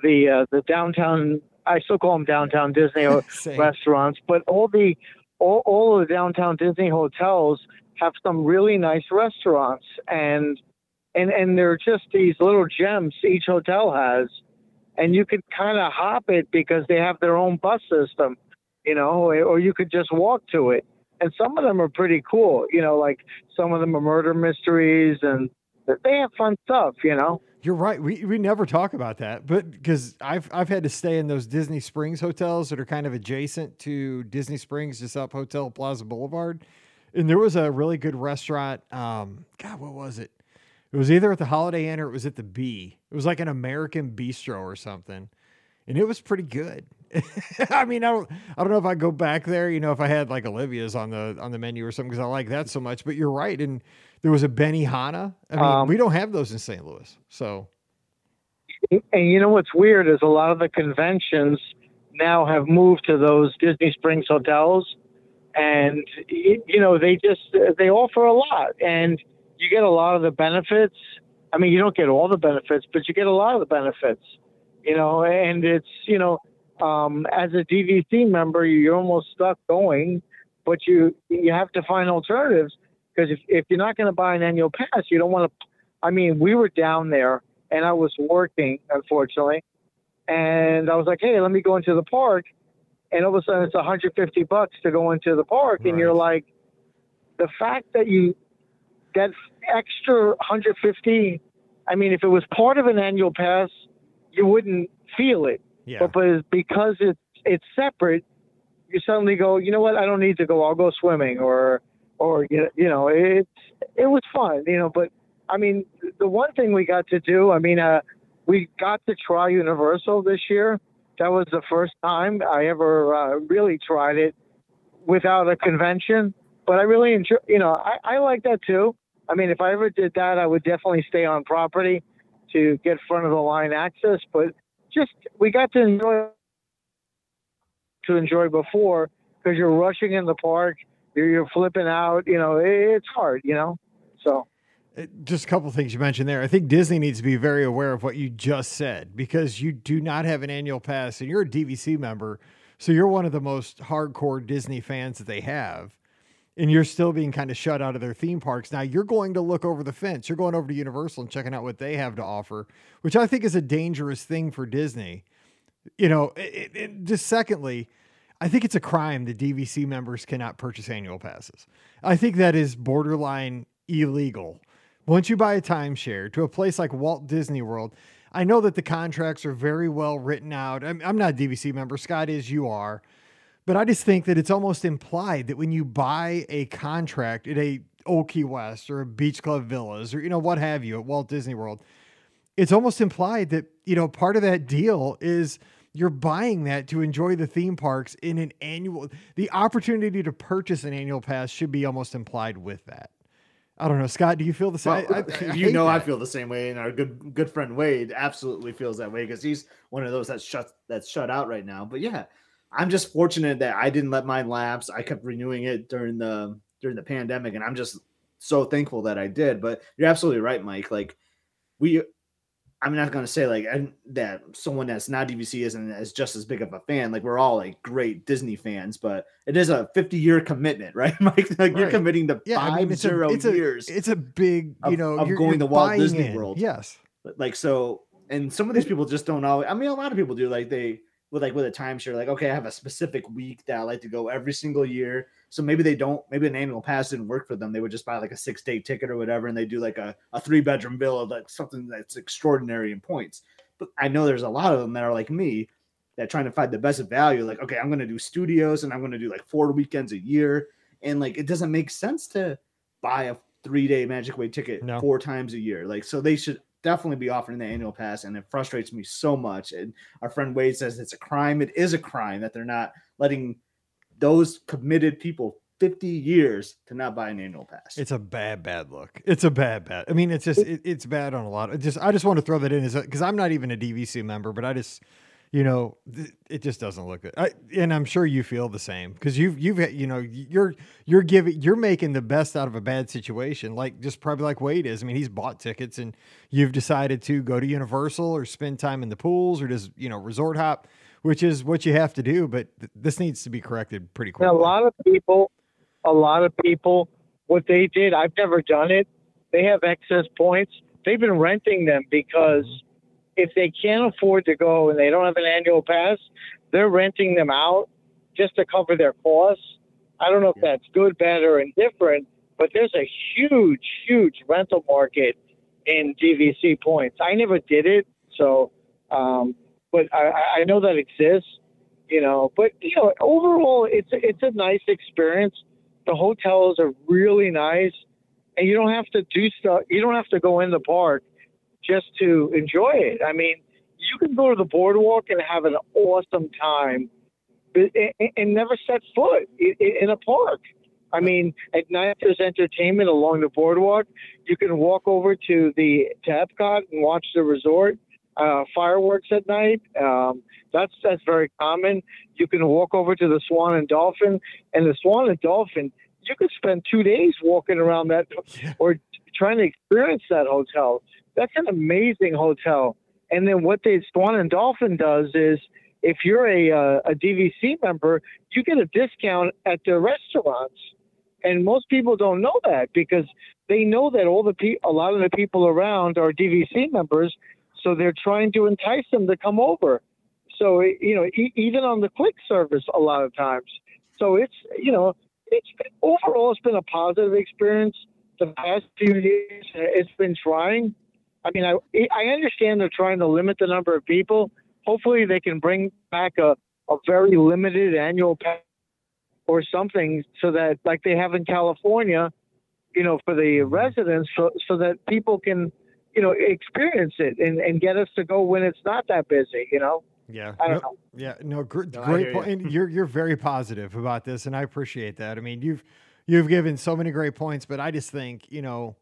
the uh, the downtown. I still call them downtown Disney restaurants, but all the all, all of the downtown Disney hotels have some really nice restaurants, and and and they're just these little gems each hotel has, and you could kind of hop it because they have their own bus system, you know, or you could just walk to it. And some of them are pretty cool, you know, like some of them are murder mysteries, and they have fun stuff, you know. You're right. We we never talk about that, but because I've I've had to stay in those Disney Springs hotels that are kind of adjacent to Disney Springs, just up Hotel Plaza Boulevard, and there was a really good restaurant. Um, God, what was it? It was either at the Holiday Inn or it was at the B. It was like an American bistro or something, and it was pretty good. I mean, I don't I don't know if I go back there. You know, if I had like Olivia's on the on the menu or something because I like that so much. But you're right, and there was a Benihana. I mean, Um, we don't have those in St. Louis, so. And you know what's weird is a lot of the conventions now have moved to those Disney Springs hotels, and you know they just they offer a lot, and you get a lot of the benefits. I mean, you don't get all the benefits, but you get a lot of the benefits. You know, and it's you know, um, as a DVC member, you're almost stuck going, but you you have to find alternatives because if, if you're not going to buy an annual pass, you don't want to. I mean, we were down there and I was working, unfortunately, and I was like, hey, let me go into the park, and all of a sudden it's 150 bucks to go into the park, and you're like, the fact that you that extra 150. I mean, if it was part of an annual pass, you wouldn't feel it. Yeah. But, but because it's it's separate, you suddenly go, you know what? I don't need to go. I'll go swimming, or or you know, it's it was fun, you know. But I mean, the one thing we got to do, I mean, uh, we got to try Universal this year. That was the first time I ever uh, really tried it without a convention. But I really enjoy, you know, I, I like that too. I mean, if I ever did that, I would definitely stay on property to get front of the line access. But just we got to enjoy to enjoy before because you're rushing in the park, you're, you're flipping out. You know, it, it's hard. You know, so. Uh, Just a couple things you mentioned there. I think Disney needs to be very aware of what you just said because you do not have an annual pass and you're a DVC member. So you're one of the most hardcore Disney fans that they have. And you're still being kind of shut out of their theme parks. Now you're going to look over the fence. You're going over to Universal and checking out what they have to offer, which I think is a dangerous thing for Disney. You know, it, it, just secondly, I think it's a crime that DVC members cannot purchase annual passes. I think that is borderline illegal. Once you buy a timeshare to a place like Walt Disney World, I know that the contracts are very well written out. I'm, I'm not a DVC member. Scott is, you are. But I just think that it's almost implied that when you buy a contract at a Key West or a Beach Club Villas or, you know, what have you at Walt Disney World, it's almost implied that, you know, part of that deal is you're buying that to enjoy the theme parks in an annual, the opportunity to purchase an annual pass should be almost implied with that. I don't know, Scott. Do you feel the same? Well, I- I- uh, I you know I feel the same way, and our good good friend Wade absolutely feels that way because he's one of those that's shut that's shut out right now. But yeah, I'm just fortunate that I didn't let mine lapse. I kept renewing it during the during the pandemic, and I'm just so thankful that I did. But you're absolutely right, Mike. Like we, I'm not gonna say like and that someone that's not DVC isn't as just as big of a fan. Like we're all like great Disney fans, but it is a 50 year commitment, right, Mike? Like you're committing to Yeah, five I mean, it's zero a, it's a, years. It's a big, you of- know, of you're, going you're to Walt Disney in. World. Yes. Like so and some of these people just don't always i mean a lot of people do like they with like with a timeshare like okay i have a specific week that i like to go every single year so maybe they don't maybe an annual pass didn't work for them. They would just buy like a six day ticket or whatever and they do like a, a three bedroom villa like something that's extraordinary in points. But i know there's a lot of them that are like me that trying to find the best value like okay i'm going to do studios and i'm going to do like four weekends a year. And like it doesn't make sense to buy a three day magic way ticket No. four times a year. Like so they should definitely be offering the annual pass and it frustrates me so much. And our friend wade says it's a crime. It is a crime that they're not letting those committed people 50 years to not buy an annual pass It's a bad, bad look. It's a bad, bad. I mean, it's just, it, it's bad on a lot. Of, just, I just want to throw that in because I'm not even a DVC member, but I just, you know, it just doesn't look good. I, and I'm sure you feel the same because you've, you've, you know, you're, you're giving, you're making the best out of a bad situation. Like just probably like Wade is. I mean, he's bought tickets and you've decided to go to Universal or spend time in the pools or just, you know, resort hop, which is what you have to do. But th- this needs to be corrected pretty And quickly. a lot of people, a lot of people, what they did, I've never done it. They have excess points. They've been renting them because if they can't afford to go and they don't have an annual pass, they're renting them out just to cover their costs. I don't know if that's good, bad, or indifferent, but there's a huge, huge rental market in DVC points. I never did it, so, um, but I, I- know that exists you know. But you know, overall, it's it's a nice experience. The hotels are really nice, and you don't have to do stuff. You don't have to go in the park just to enjoy it. I mean, you can go to the boardwalk and have an awesome time, but and, and never set foot in, in a park. I mean, at night there's entertainment along the boardwalk. You can walk over to the to Epcot and watch the resort uh, fireworks at night. Um, that's that's very common. You can walk over to the Swan and Dolphin, and the Swan and Dolphin. You could spend two days walking around that or trying to experience that hotel. That's an amazing hotel. And then what the Swan and Dolphin does is if you're a uh, a DVC member, you get a discount at the restaurants, and most people don't know that because they know that all the pe- a lot of the people around are DVC members, so they're trying to entice them to come over. So you know, e- even on the quick service, a lot of times. So it's you know, it's overall it's been a positive experience. The past few years, uh, it's been trying. I mean, I I understand they're trying to limit the number of people. Hopefully, they can bring back a, a very limited annual pass or something so that, like they have in California, you know, for the residents, so, so that people can, you know, experience it and, and get us to go when it's not that busy, you know? Yeah. I don't no, know. Yeah. No, gr- No, great point. you. And you're, you're very positive about this. And I appreciate that. I mean, you've, you've given so many great points, but I just think, you know,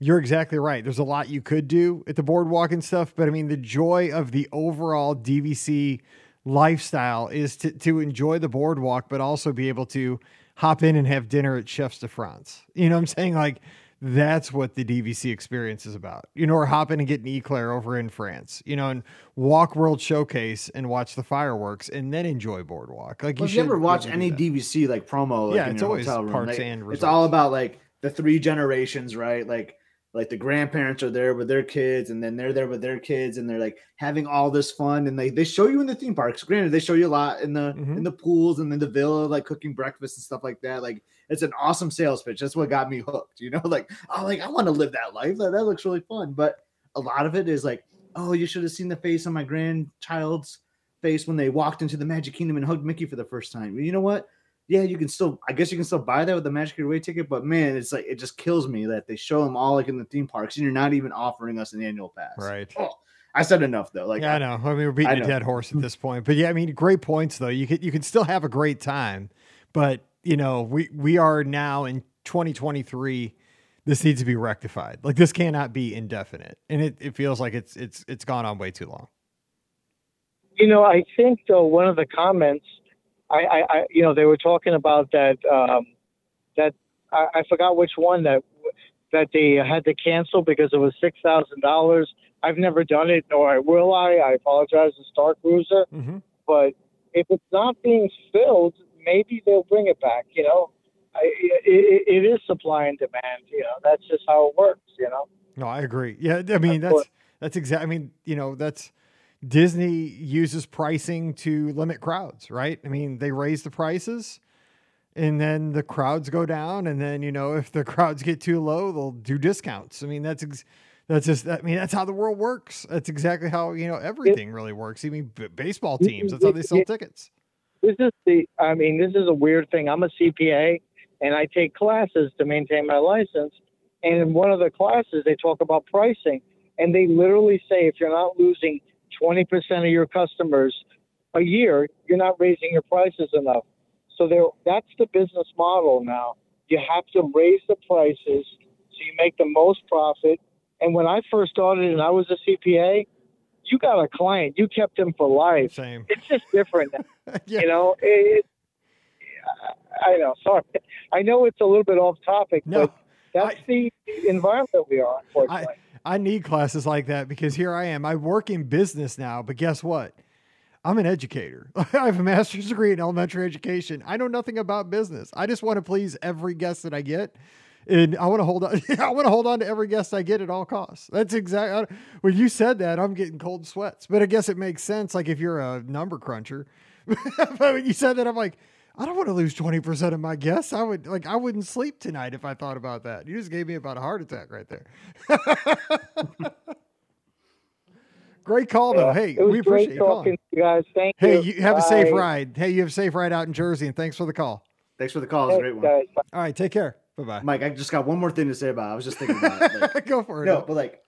you're exactly right. There's a lot you could do at the boardwalk and stuff, but I mean, the joy of the overall DVC lifestyle is to, to enjoy the boardwalk, but also be able to hop in and have dinner at Chefs de France. You know what I'm saying? Like, that's what the DVC experience is about. You know, or hop in and get an eclair over in France, you know, and walk World Showcase and watch the fireworks and then enjoy Boardwalk. Like, Well, you you should ever watch any that. DVC like promo, like Yeah, it's always hotel room, parks like, and it's all about like the three generations, right? Like like the grandparents are there with their kids, and then they're there with their kids, and they're like having all this fun, and they they show you in the theme parks. Granted, they show you a lot in the Mhm. in the pools and in the villa, like cooking breakfast and stuff like that. Like it's an awesome sales pitch. That's what got me hooked. You know, like oh, like I want to live that life. That, that looks really fun. But a lot of it is like, oh, you should have seen the face on my grandchild's face when they walked into the Magic Kingdom and hugged Mickey for the first time. You know what? Yeah, you can still. I guess you can still buy that with the Magic Your Way ticket, but man, it's like it just kills me that they show them all like in the theme parks, and you're not even offering us an annual pass. Right. Oh, I said enough though. Like, yeah, I know. I mean, we're beating a dead horse at this point, but yeah, I mean, great points though. You could you can still have a great time, but you know, we we are now in 2023. This needs to be rectified. Like this cannot be indefinite, and it, it feels like it's it's it's gone on way too long. You know, I think though one of the comments, I, I, I you know, they were talking about that um, that I, I forgot which one that that they had to cancel because it was six thousand dollars. I've never done it, nor will. I I apologize to Star Cruiser, Mm-hmm. but if it's not being filled, maybe they'll bring it back. You know, I, it, it is supply and demand. You know, that's just how it works. You know. No, I agree. Yeah, I mean that's that's exact. I mean, you know, that's Disney uses pricing to limit crowds, right? I mean, they raise the prices, and then the crowds go down, and then you know, if the crowds get too low, they'll do discounts. I mean, that's ex- that's just. I mean, that's how the world works. That's exactly how you know everything really works. I mean, b- baseball teams. That's how they sell tickets. This is the i mean this is a weird thing. I'm a cpa and i take classes to maintain my license and in one of the classes they talk about pricing and they literally say if you're not losing 20% of your customers a year you're not raising your prices enough. So there that's the business model now. You have to raise the prices so you make the most profit. And when i first started and i was a cpa you got a client you kept him for life Same. it's just different yeah. you know, it, I know. Sorry, I know it's a little bit off topic, No. but that's the environment we are. Unfortunately, I need classes like that because here I am. I work in business now, but guess what? I'm an educator. I have a master's degree in elementary education. I know nothing about business. I just want to please every guest that I get. And I want to hold on. I want to hold on to every guest I get at all costs. That's exactly when you said that. I'm getting cold sweats, but I guess it makes sense. Like if you're a number cruncher, but when you said that, I'm like, I don't want to lose 20% of my guests. I would like, I wouldn't sleep tonight if I thought about that. You just gave me about a heart attack right there. Great call though. Yeah. Hey, it was we appreciate great you talking calling. to you guys. Thank Hey, you. you have a safe ride. Hey, you have a safe ride out in Jersey, and thanks for the call. thanks for the call. It's a great one, guys. All right, take care. Bye bye. Mike. I just got one more thing to say about. it. I was just thinking about it. Like, Go for it. no, but like,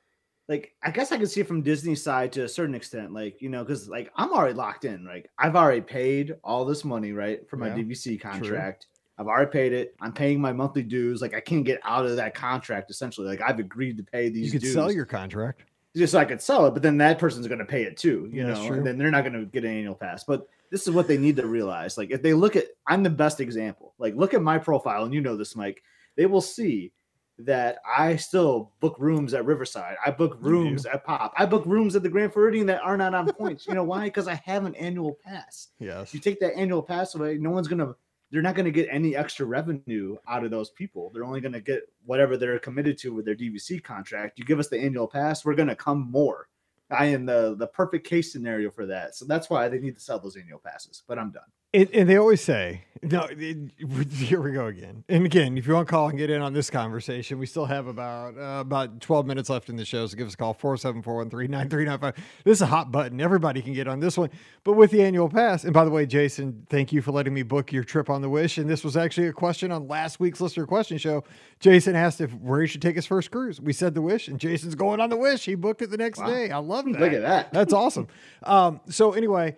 like I guess I can see it from Disney's side to a certain extent. Like you know, because like I'm already locked in. Like I've already paid all this money right for my Yeah, DVC contract. I've already paid it. I'm paying my monthly dues. Like I can't get out of that contract. Essentially, like I've agreed to pay these. you could dues sell your contract. just so I could sell it, but then that person's going to pay it too, you Yeah, know, true. and then they're not going to get an annual pass. But this is what they need to realize. Like if they look at, I'm the best example. Like look at my profile, and you know this, Mike. They will see that I still book rooms at Riverside. I book rooms at Pop. I book rooms at the Grand Floridian that are not on points. you know why? Because I have an annual pass. Yes. You take that annual pass away, no one's gonna. They're not gonna get any extra revenue out of those people. They're only gonna get whatever they're committed to with their DVC contract. You give us the annual pass, we're gonna come more. I am the the perfect case scenario for that. So that's why they need to sell those annual passes. But I'm done. It, and they always say, no, it, here we go again. And again, if you want to call and get in on this conversation, we still have about uh, about 12 minutes left in the show. So give us a call, 474-139-3995. This is a hot button. Everybody can get on this one. But with the annual pass, and by the way, Jason, thank you for letting me book your trip on the Wish. And this was actually a question on last week's Listener Question Show. Jason asked if where he should take his first cruise. We said the Wish, and Jason's going on the Wish. He booked it the next Wow. day. I love that. Look at that. That's awesome. Um, so anyway,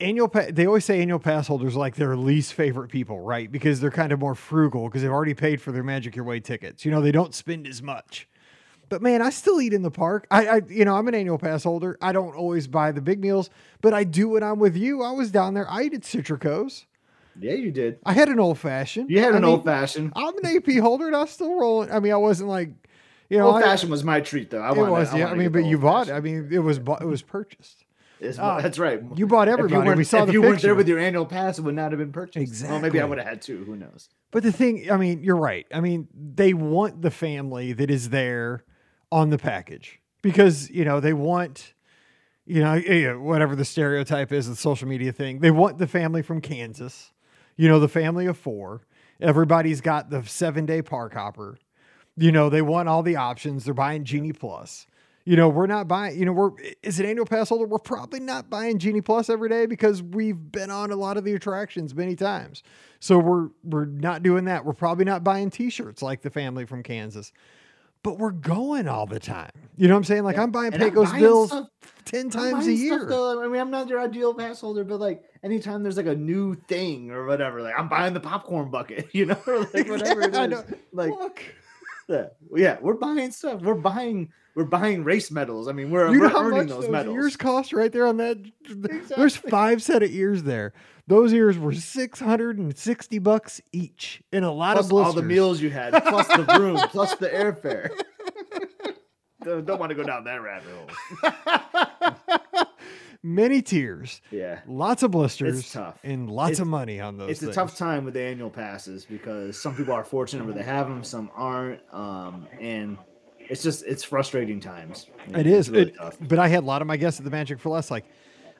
annual pa- they always say annual pass holders like their least favorite people, right? Because they're kind of more frugal because they've already paid for their Magic Your Way tickets. You know, they don't spend as much. But man, I still eat in the park. I, I you know, I'm an annual pass holder. I don't always buy the big meals, but I do when I'm with you. I was down there. I ate at Citricos. Yeah, you did. I had an old fashioned. You had I an mean, old fashioned. I'm an AP holder and I still rolling. I mean, I wasn't like, you know, Old I- fashioned was my treat though. I it wanted, was, yeah. I mean, but you bought. fashioned. I mean, it was bought, it was purchased. Uh, that's right. You bought everybody. you we saw if the you weren't there with your annual pass, it would not have been purchased. Exactly. Well, maybe I would have had two. Who knows? But the thing, I mean, you're right. I mean, they want the family that is there on the package because, you know, they want, you know, eh, whatever the stereotype is, the social media thing. They want the family from Kansas, you know, the family of four. Everybody's got the seven day park hopper. You know, they want all the options. They're buying Genie Plus. You know, we're not buying, you know, we're, is an annual pass holder, we're probably not buying Genie Plus every day because we've been on a lot of the attractions many times. So we're, we're not doing that. We're probably not buying t shirts like the family from Kansas, but we're going all the time. You know what I'm saying? Like I'm buying And Pecos buying Bills stuff- 10 times a year. Though. I mean, I'm not your ideal pass holder, but like anytime there's like a new thing or whatever, like I'm buying the popcorn bucket, you know, or like whatever it I know. Like, Look, yeah, yeah, we're buying stuff. We're buying, we're buying race medals. I mean, we're, you we're how earning much those those medals. ears cost right there on that? There's five set of ears there. Those ears were 660 bucks each in a lot plus of blisters. all the meals you had, plus the room, plus the airfare. don't, don't want to go down that rabbit hole. Many tears, Yeah. lots of blisters, tough. and lots It's- of money on those. it's a tough time with the annual passes because some people are fortunate where they have them, some aren't, um, and it's just it's frustrating times. It It's really It- tough. but I had a lot of my guests at the Magic for Less like.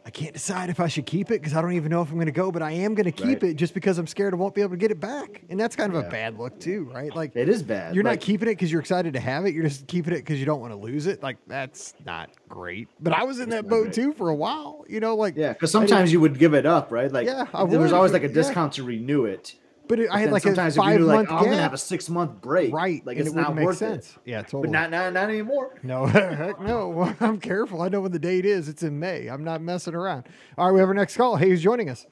I can't decide if I should keep it because I don't even know if I'm going to go, but I am going to keep Right. it just because I'm scared I won't be able to get it back. And that's kind of a bad look too, right? Like It is bad. You're not keeping it because you're excited to have it. You're just keeping it because you don't want to lose it. Like that's not great. But I was in that boat great. too for a while. You know, like yeah, because sometimes you would give it up, right? Like Yeah, there was always like a yeah. discount to renew it. But it, I had then like a sometimes if five you knew, month like, oh, I'm gonna have a six month break, right? Like and it's it wouldn't not make worth sense. it. Yeah, totally. But not, not not anymore. no, heck no. I'm careful. I know when the date is. It's in May. I'm not messing around. All right, we have our next call. Hey, who's joining us?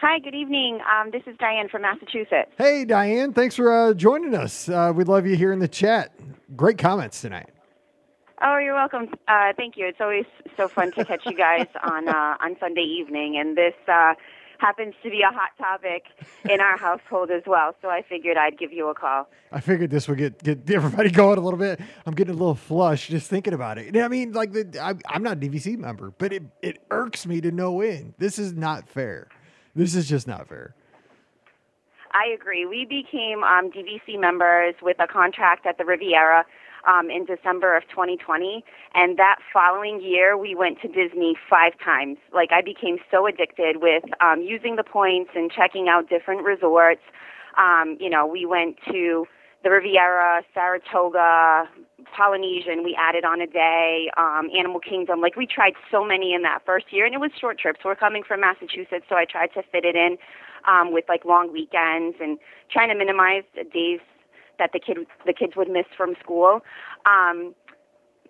Hi, good evening. Um, this is Diane from Massachusetts. Hey, Diane. Thanks for uh, joining us. Uh, we'd love you here in the chat. Great comments tonight. Oh, you're welcome. Uh, thank you. It's always so fun to catch you guys on uh, on Sunday evening, and this uh, happens to be a hot topic in our household as well. So I figured I'd give you a call. I figured this would get get everybody going a little bit. I'm getting a little flush just thinking about it. I mean, like the I, I'm not a DVC member, but it it irks me to no end. This is not fair. This is just not fair. I agree. We became um, DVC members with a contract at the Riviera um, in December of 2020, and that following year we went to Disney five times. Like I became so addicted with um, using the points and checking out different resorts. Um, you know, we went to the Riviera, Saratoga, Polynesian. We added on a day, um, Animal Kingdom. Like we tried so many in that first year, and it was short trips. We're coming from Massachusetts, so I tried to fit it in um, with like long weekends and trying to minimize days that the kid the kids would miss from school. Um,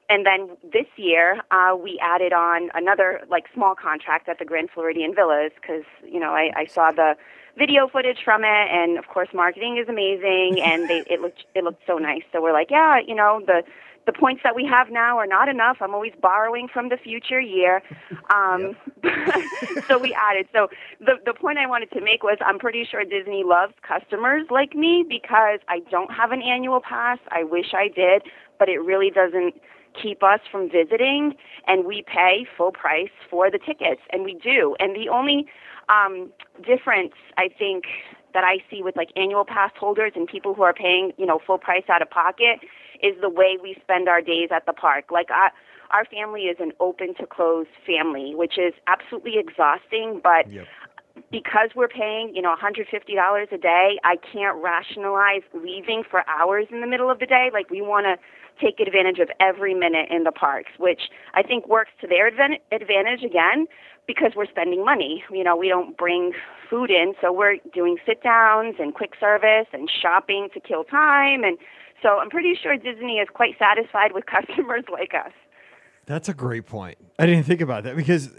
and then this year uh, we added on another like small contract at the Grand Floridian Villas because you know I, I saw the video footage from it, and of course marketing is amazing, and they, it looked it looked so nice. So we're like, yeah, you know the the points that we have now are not enough. I'm always borrowing from the future year. Um, so we added. So the, the point I wanted to make was I'm pretty sure Disney loves customers like me because I don't have an annual pass. I wish I did, but it really doesn't keep us from visiting and we pay full price for the tickets and we do. And the only um, difference I think that I see with like annual pass holders and people who are paying, you know, full price out of pocket is the way we spend our days at the park. Like I, our family is an open to close family, which is absolutely exhausting, but yep. because we're paying, you know, $150 a day, I can't rationalize leaving for hours in the middle of the day. Like we want to take advantage of every minute in the parks, which I think works to their advan- advantage again because we're spending money. You know, we don't bring food in, so we're doing sit downs and quick service and shopping to kill time and so I'm pretty sure Disney is quite satisfied with customers like us. That's a great point. I didn't think about that because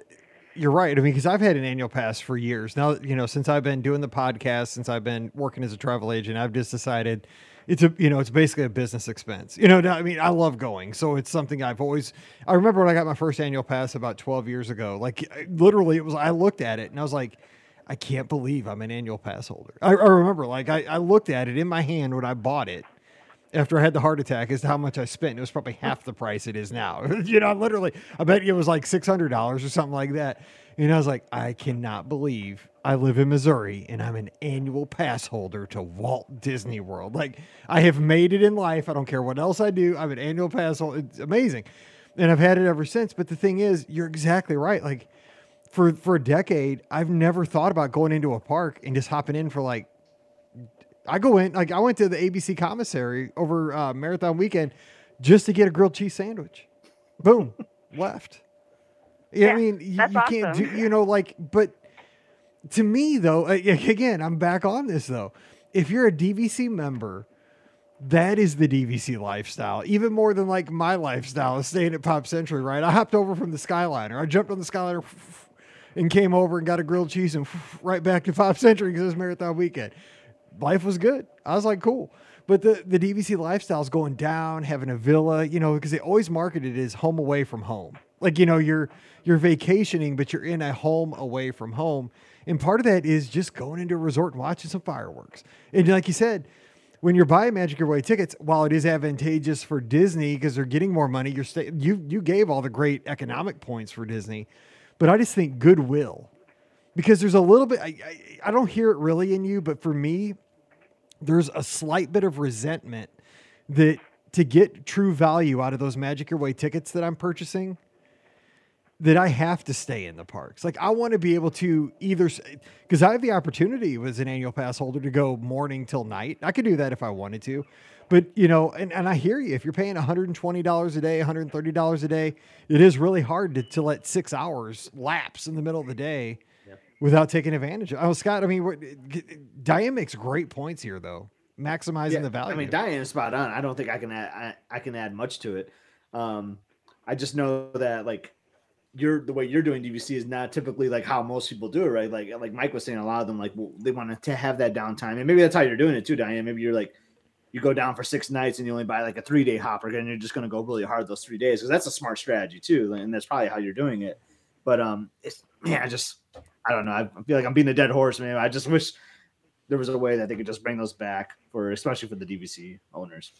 you're right. I mean, because I've had an annual pass for years now. You know, since I've been doing the podcast, since I've been working as a travel agent, I've just decided it's a you know it's basically a business expense. You know, I mean, I love going, so it's something I've always. I remember when I got my first annual pass about 12 years ago. Like literally, it was I looked at it and I was like. I can't believe I'm an annual pass holder. I, I remember, like, I, I looked at it in my hand when I bought it, after I had the heart attack to how much I spent. It was probably half the price it is now. you know, literally, I bet it was like $600 or something like that. And I was like, I cannot believe I live in Missouri and I'm an annual pass holder to Walt Disney World. Like, I have made it in life. I don't care what else I do. I'm an annual pass holder. It's amazing. And I've had it ever since. But the thing is, you're exactly right. Like, for, for a decade, I've never thought about going into a park and just hopping in for like I go in like I went to the ABC commissary over uh, marathon weekend just to get a grilled cheese sandwich. Boom, left. Yeah, I mean, you, you can't do you know like, but to me though, again, I'm back on this though. If you're a DVC member, that is the DVC lifestyle, even more than like my lifestyle is staying at Pop Century. Right? I hopped over from the Skyliner. I jumped on the Skyliner and came over and got a grilled cheese and right back to Pop Century because it was marathon weekend life was good. I was like, cool. But the, the DVC lifestyle is going down, having a villa, you know, because they always marketed it as home away from home. Like, you know, you're you're vacationing, but you're in a home away from home. And part of that is just going into a resort and watching some fireworks. And like you said, when you're buying Magic Your Way tickets, while it is advantageous for Disney because they're getting more money, you're sta- you you gave all the great economic points for Disney, but I just think goodwill because there's a little bit I, I, I don't hear it really in you, but for me, there's a slight bit of resentment that to get true value out of those Magic Your Way tickets that I'm purchasing, that I have to stay in the parks. Like I want to be able to either because I have the opportunity as an annual pass holder to go morning till night. I could do that if I wanted to. But you know, and, and I hear you. If you're paying $120 a day, $130 a day, it is really hard to, to let six hours lapse in the middle of the day without taking advantage of. Oh, Scott, I mean, Diane makes great points here, though, maximizing yeah, the value. I mean, Diane is spot on. I don't think I can add I, I can add much to it. Um, I just know that like you're the way you're doing DVC is not typically like how most people do it, right? Like like Mike was saying, a lot of them like well, they want to have that downtime, and maybe that's how you're doing it too, Diane. Maybe you're like you go down for six nights and you only buy like a three day hopper, and you're just going to go really hard those three days because that's a smart strategy too, and that's probably how you're doing it. But um, it's man, I just I don't know. I feel like I'm being a dead horse, man. I just wish there was a way that they could just bring those back for, especially for the DVC owners.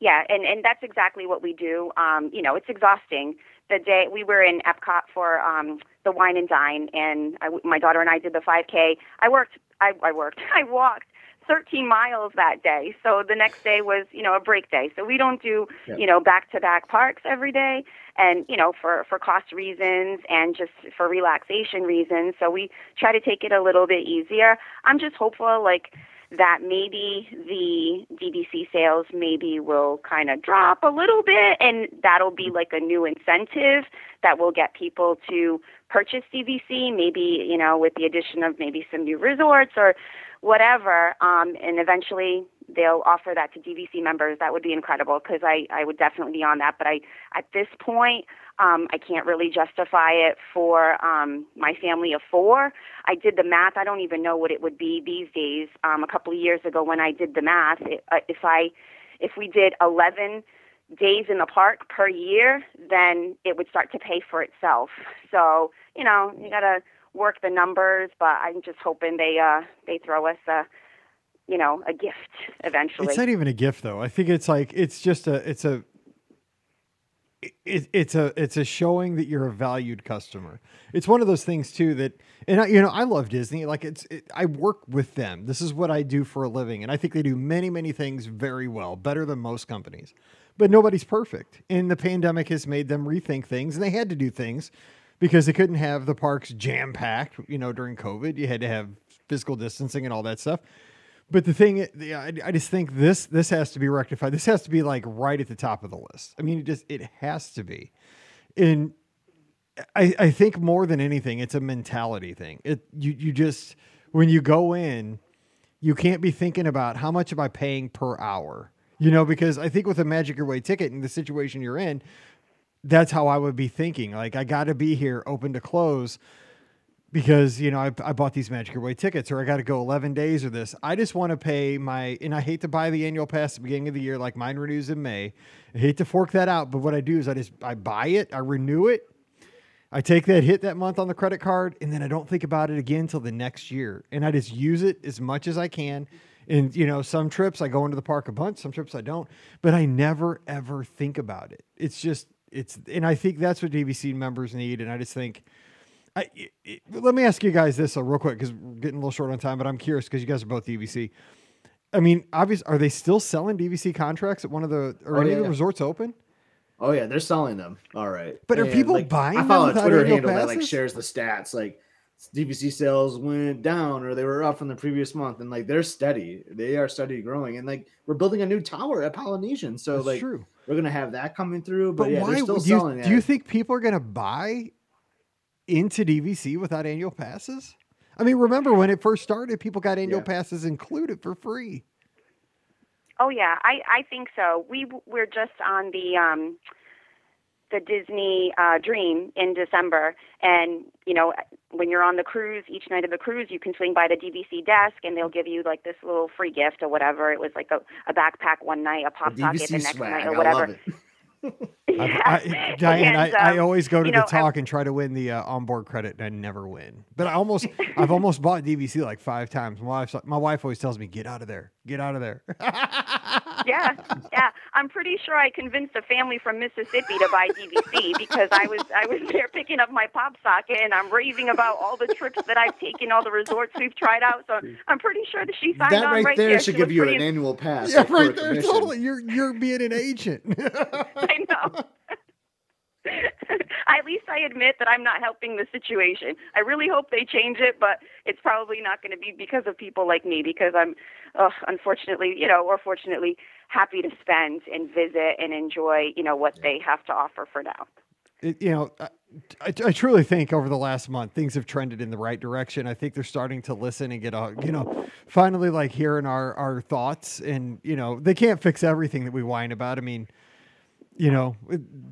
Yeah, and and that's exactly what we do. Um, you know, it's exhausting. The day we were in Epcot for um, the wine and dine, and I, my daughter and I did the 5K. I worked. I, I worked. I walked 13 miles that day. So the next day was, you know, a break day. So we don't do, yeah. you know, back to back parks every day. And, you know, for, for cost reasons and just for relaxation reasons. So we try to take it a little bit easier. I'm just hopeful, like, that maybe the DVC sales maybe will kind of drop a little bit and that'll be mm-hmm. like a new incentive that will get people to purchase DVC maybe you know with the addition of maybe some new resorts or whatever, um, and eventually they'll offer that to DVC members, that would be incredible because I, I would definitely be on that. But I, at this point, um, I can't really justify it for um, my family of four. I did the math. I don't even know what it would be these days. Um, a couple of years ago, when I did the math, it, uh, if I, if we did 11 days in the park per year, then it would start to pay for itself. So you know, you gotta work the numbers, but I'm just hoping they uh, they throw us a you know a gift eventually. It's not even a gift though. I think it's like it's just a it's a it, it's a it's a showing that you're a valued customer. It's one of those things too that and I, you know I love Disney. Like it's it, I work with them. This is what I do for a living, and I think they do many many things very well, better than most companies. But nobody's perfect, and the pandemic has made them rethink things, and they had to do things because they couldn't have the parks jam packed. You know, during COVID, you had to have physical distancing and all that stuff. But the thing, I, just think this this has to be rectified. This has to be like right at the top of the list. I mean, it just it has to be. And I I think more than anything, it's a mentality thing. It you you just when you go in, you can't be thinking about how much am I paying per hour. You know, because I think with a Magic Your Way ticket and the situation you're in, that's how I would be thinking. Like I got to be here open to close because you know I, I bought these Magic Your Way tickets, or I got to go 11 days or this. I just want to pay my, and I hate to buy the annual pass at the beginning of the year, like mine renews in May. I hate to fork that out, but what I do is I just I buy it, I renew it, I take that hit that month on the credit card, and then I don't think about it again until the next year, and I just use it as much as I can. And you know, some trips I go into the park a bunch, some trips I don't, but I never ever think about it. It's just it's, and I think that's what DVC members need, and I just think I, it, let me ask you guys this uh, real quick because we're getting a little short on time, but I'm curious because you guys are both DVC. I mean, obviously, are they still selling DVC contracts at one of the or Oh, any yeah, of the yeah. resorts open? Oh yeah, they're selling them. All right. But are people like, buying I follow a Twitter handle that like shares the stats. Like DVC sales went down or they were up from the previous month, and like they're steady. They are steady growing, and like we're building a new tower at Polynesian, so That's like true. we're gonna have that coming through. But, But yeah, why still do you, selling do you think people are going to buy into DVC without annual passes? I mean, remember when it first started, people got annual Yeah. passes included for free. Oh yeah, I I think so. We we're just on the um the Disney uh Dream in December and you know when you're on the cruise each night of the cruise you can swing by the DVC desk and they'll give you like this little free gift or whatever. It was like a, a backpack one night, a pop socket the DVC next swag. night or whatever. Love it. Yeah. I, Diane, And, I, I um, always go to the know, I- talk and try to win the uh, onboard credit, and I never win. But I almost, I've almost bought DVC like five times. My wife, my wife always tells me, "Get out of there, get out of there." yeah, yeah. I'm pretty sure I convinced a family from Mississippi to buy DVC because I was I was there picking up my pop socket and I'm raving about all the trips that I've taken, all the resorts we've tried out. So I'm pretty sure that she signed That on right, right, there She should give you pretty an annual pass. yeah, like, for a right there, commission. totally. You're you're being an agent. I know. At least I admit that I'm not helping the situation. I really hope they change it, but it's probably not going to be because of people like me. Because I'm, uh, unfortunately, you know, or fortunately, happy to spend and visit and enjoy, you know, what they have to offer for now. it, you know, I, I, I truly think over the last month things have trended in the right direction. I think they're starting to listen and get a, you know, finally like hearing our our thoughts. And you know, they can't fix everything that we whine about. I mean, you know,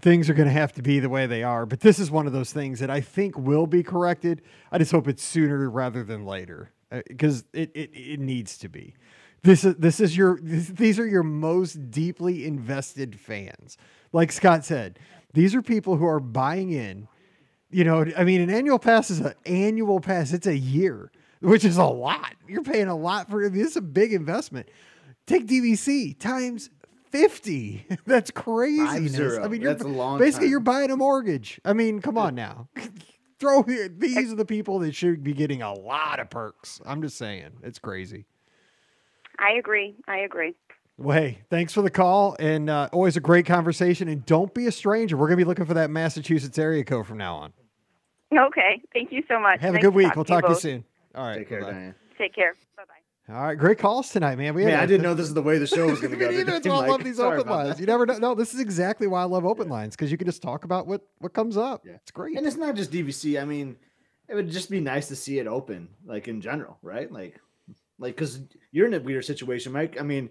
things are going to have to be the way they are. But this is one of those things that I think will be corrected. I just hope it's sooner rather than later uh, because it, it it needs to be. This is this is your this, these are your most deeply invested fans. Like Scott said, these are people who are buying in. You know, I mean, an annual pass is an annual pass. It's a year, which is a lot. You're paying a lot for this is a big investment. Take DVC times 50. That's crazy. I mean, you're, a long basically time. you're buying a mortgage. I mean, come on now. Throw here. These are the people that should be getting a lot of perks. I'm just saying. It's crazy. I agree. I agree. Well, hey, thanks for the call and uh, always a great conversation. And don't be a stranger. We're going to be looking for that Massachusetts area code from now on. Okay. Thank you so much. Have Nice a good week. talk We'll to talk to you both. soon. All right. Take care, bye-bye. Diane. Take care. All right. Great calls tonight, man. We Man, I didn't know this is the way the show was going to go. Today, That's why I Mike. love these open lines. that. You never know. No, this is exactly why I love open lines because you can just talk about what what comes up. Yeah. It's great. And it's not just DVC. I mean, it would just be nice to see it open, like in general, right? Like, Like, because you're in a weird situation, Mike. I mean,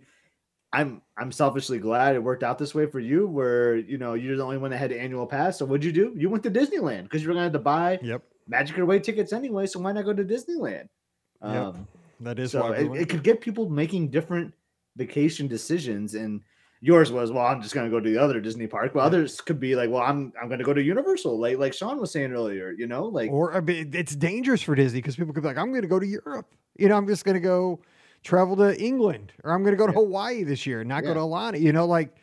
I'm I'm selfishly glad it worked out this way for you, where you know you're the only one that had the annual pass. So what'd you do? You went to Disneyland because you were gonna have to buy Yep. Magic Your Way tickets anyway. So why not go to Disneyland? Yep. Um, That is so it, it could get people making different vacation decisions and yours was well i'm just going to go to the other disney park but others could be like well i'm i'm going to go to universal like like sean was saying earlier you know like or I mean, it's dangerous for Disney because people could be like, I'm going to go to Europe. You know, I'm just going to go travel to England or I'm going to go to Yeah. Hawaii this year not go to Alana. You know, like,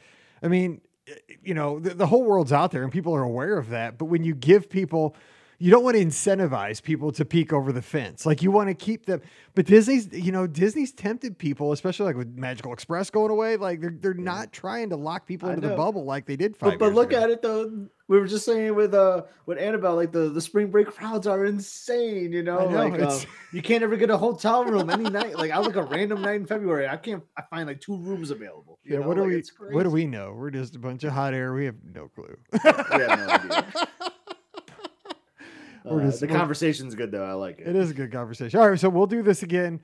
I mean, eh, you know, the, the whole world's out there and people are aware of that. But when you give people, you don't want to incentivize people to peek over the fence. Like you want to keep them. But Disney's, you know, Disney's tempted people, especially like with Magical Express going away. Like they're they're not trying to lock people I into the bubble like they did five but, but look ago. at it though we were just saying with uh with annabelle like the the spring break crowds are insane you know, know, like uh, you can't ever get a hotel room any night like i look a random night in february i can't i find like two rooms available Yeah, know? what do Like, we what do we know? We're just a bunch of hot air. We have no clue. we have no idea We're Uh, just- the we're- conversation's good though i like it It is a good conversation. All right, so we'll do this again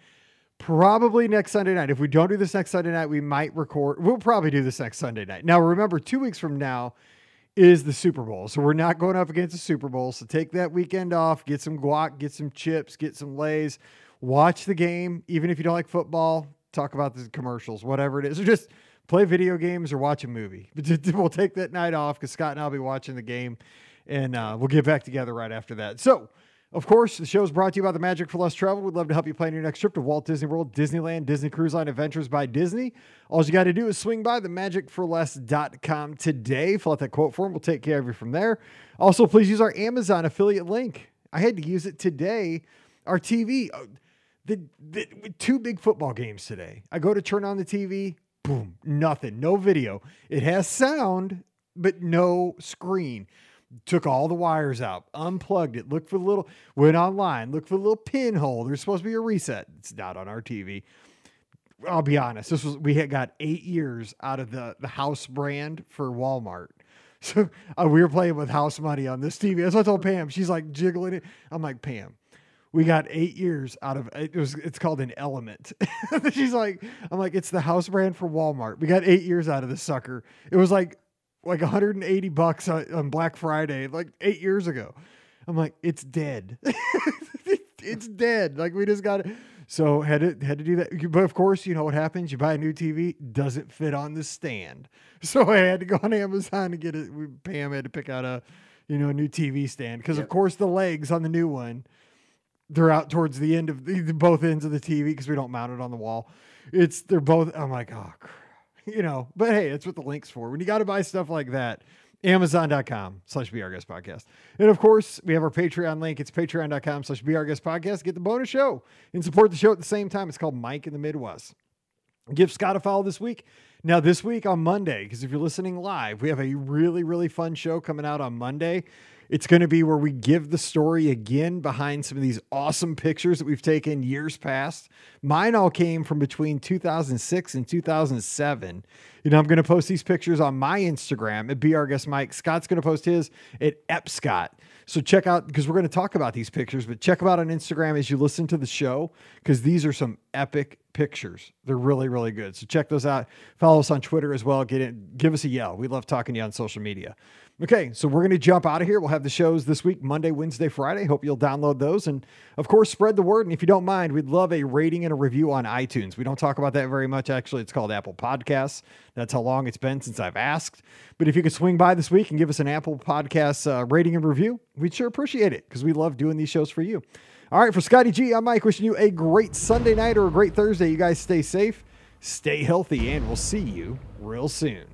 probably next Sunday night. If we don't do this next Sunday night, we might record. We'll probably do this next Sunday night. Now, remember, two weeks from now is the Super Bowl. So we're not going up against the Super Bowl. So take that weekend off, get some guac, get some chips, get some lays, watch the game. Even if you don't like football, talk about the commercials, whatever it is, or just play video games or watch a movie. But we'll take that night off because Scott and I'll be watching the game and uh, we'll get back together right after that. So, of course, the show is brought to you by the Magic for Less Travel. We'd love to help you plan your next trip to Walt Disney World, Disneyland, Disney Cruise Line Adventures by Disney. All you got to do is swing by the magicforless.com today. Fill out that quote form. We'll take care of you from there. Also, please use our Amazon affiliate link. I had to use it today. Our TV, uh, the, the two big football games today. I go to turn on the TV, boom, nothing, no video. It has sound, but no screen. Took all the wires out, unplugged it, looked for the little, went online, looked for the little pinhole. There's supposed to be a reset. It's not on our TV. I'll be honest. This was we had got eight years out of the the house brand for Walmart. So uh, we were playing with house money on this TV. That's what I told Pam. She's like jiggling it. I'm like Pam. We got eight years out of it was it's called an element. She's like, I'm like, it's the house brand for Walmart. We got eight years out of this sucker. It was like like 180 bucks on, on Black Friday, like eight years ago. I'm like, it's dead. it's dead. Like we just got it. So had to had to do that. But of course, you know what happens. You buy a new TV, doesn't fit on the stand. So I had to go on Amazon to get it. We, Pam had to pick out a, you know, a new TV stand because of course the legs on the new one, they're out towards the end of the, the- both ends of the TV because we don't mount it on the wall. It's they're both. I'm like, oh, crap. you know. But hey, that's what the link's for. When you got to buy stuff like that, Amazon.com slash Be Our Guest Podcast. And of course, we have our Patreon link. It's patreon.com slash Be Our Guest Podcast. Get the bonus show and support the show at the same time. It's called Mike in the Midwest. Give Scott a follow this week. Now, this week on Monday, because if you're listening live, we have a really, really fun show coming out on Monday. It's going to be where we give the story again behind some of these awesome pictures that we've taken years past. Mine all came from between 2006 and 2007. You know, I'm going to post these pictures on my Instagram at Be Our Guest Mike. Scott's going to post his at EpScott. So check out, because we're going to talk about these pictures, but check them out on Instagram as you listen to the show, because these are some epic pictures. They're really, really good. So check those out. Follow us on Twitter as well. Get in, give us a yell. We love talking to you on social media. Okay, so we're going to jump out of here. We'll have the shows this week, Monday, Wednesday, Friday. Hope you'll download those. And of course, spread the word. And if you don't mind, we'd love a rating and a review on iTunes. We don't talk about that very much. Actually, it's called Apple Podcasts. That's how long it's been since I've asked. But if you could swing by this week and give us an Apple Podcasts uh, rating and review, we'd sure appreciate it because we love doing these shows for you. All right, for Scotty G, I'm Mike, wishing you a great Sunday night or a great Thursday. You guys stay safe, stay healthy, and we'll see you real soon.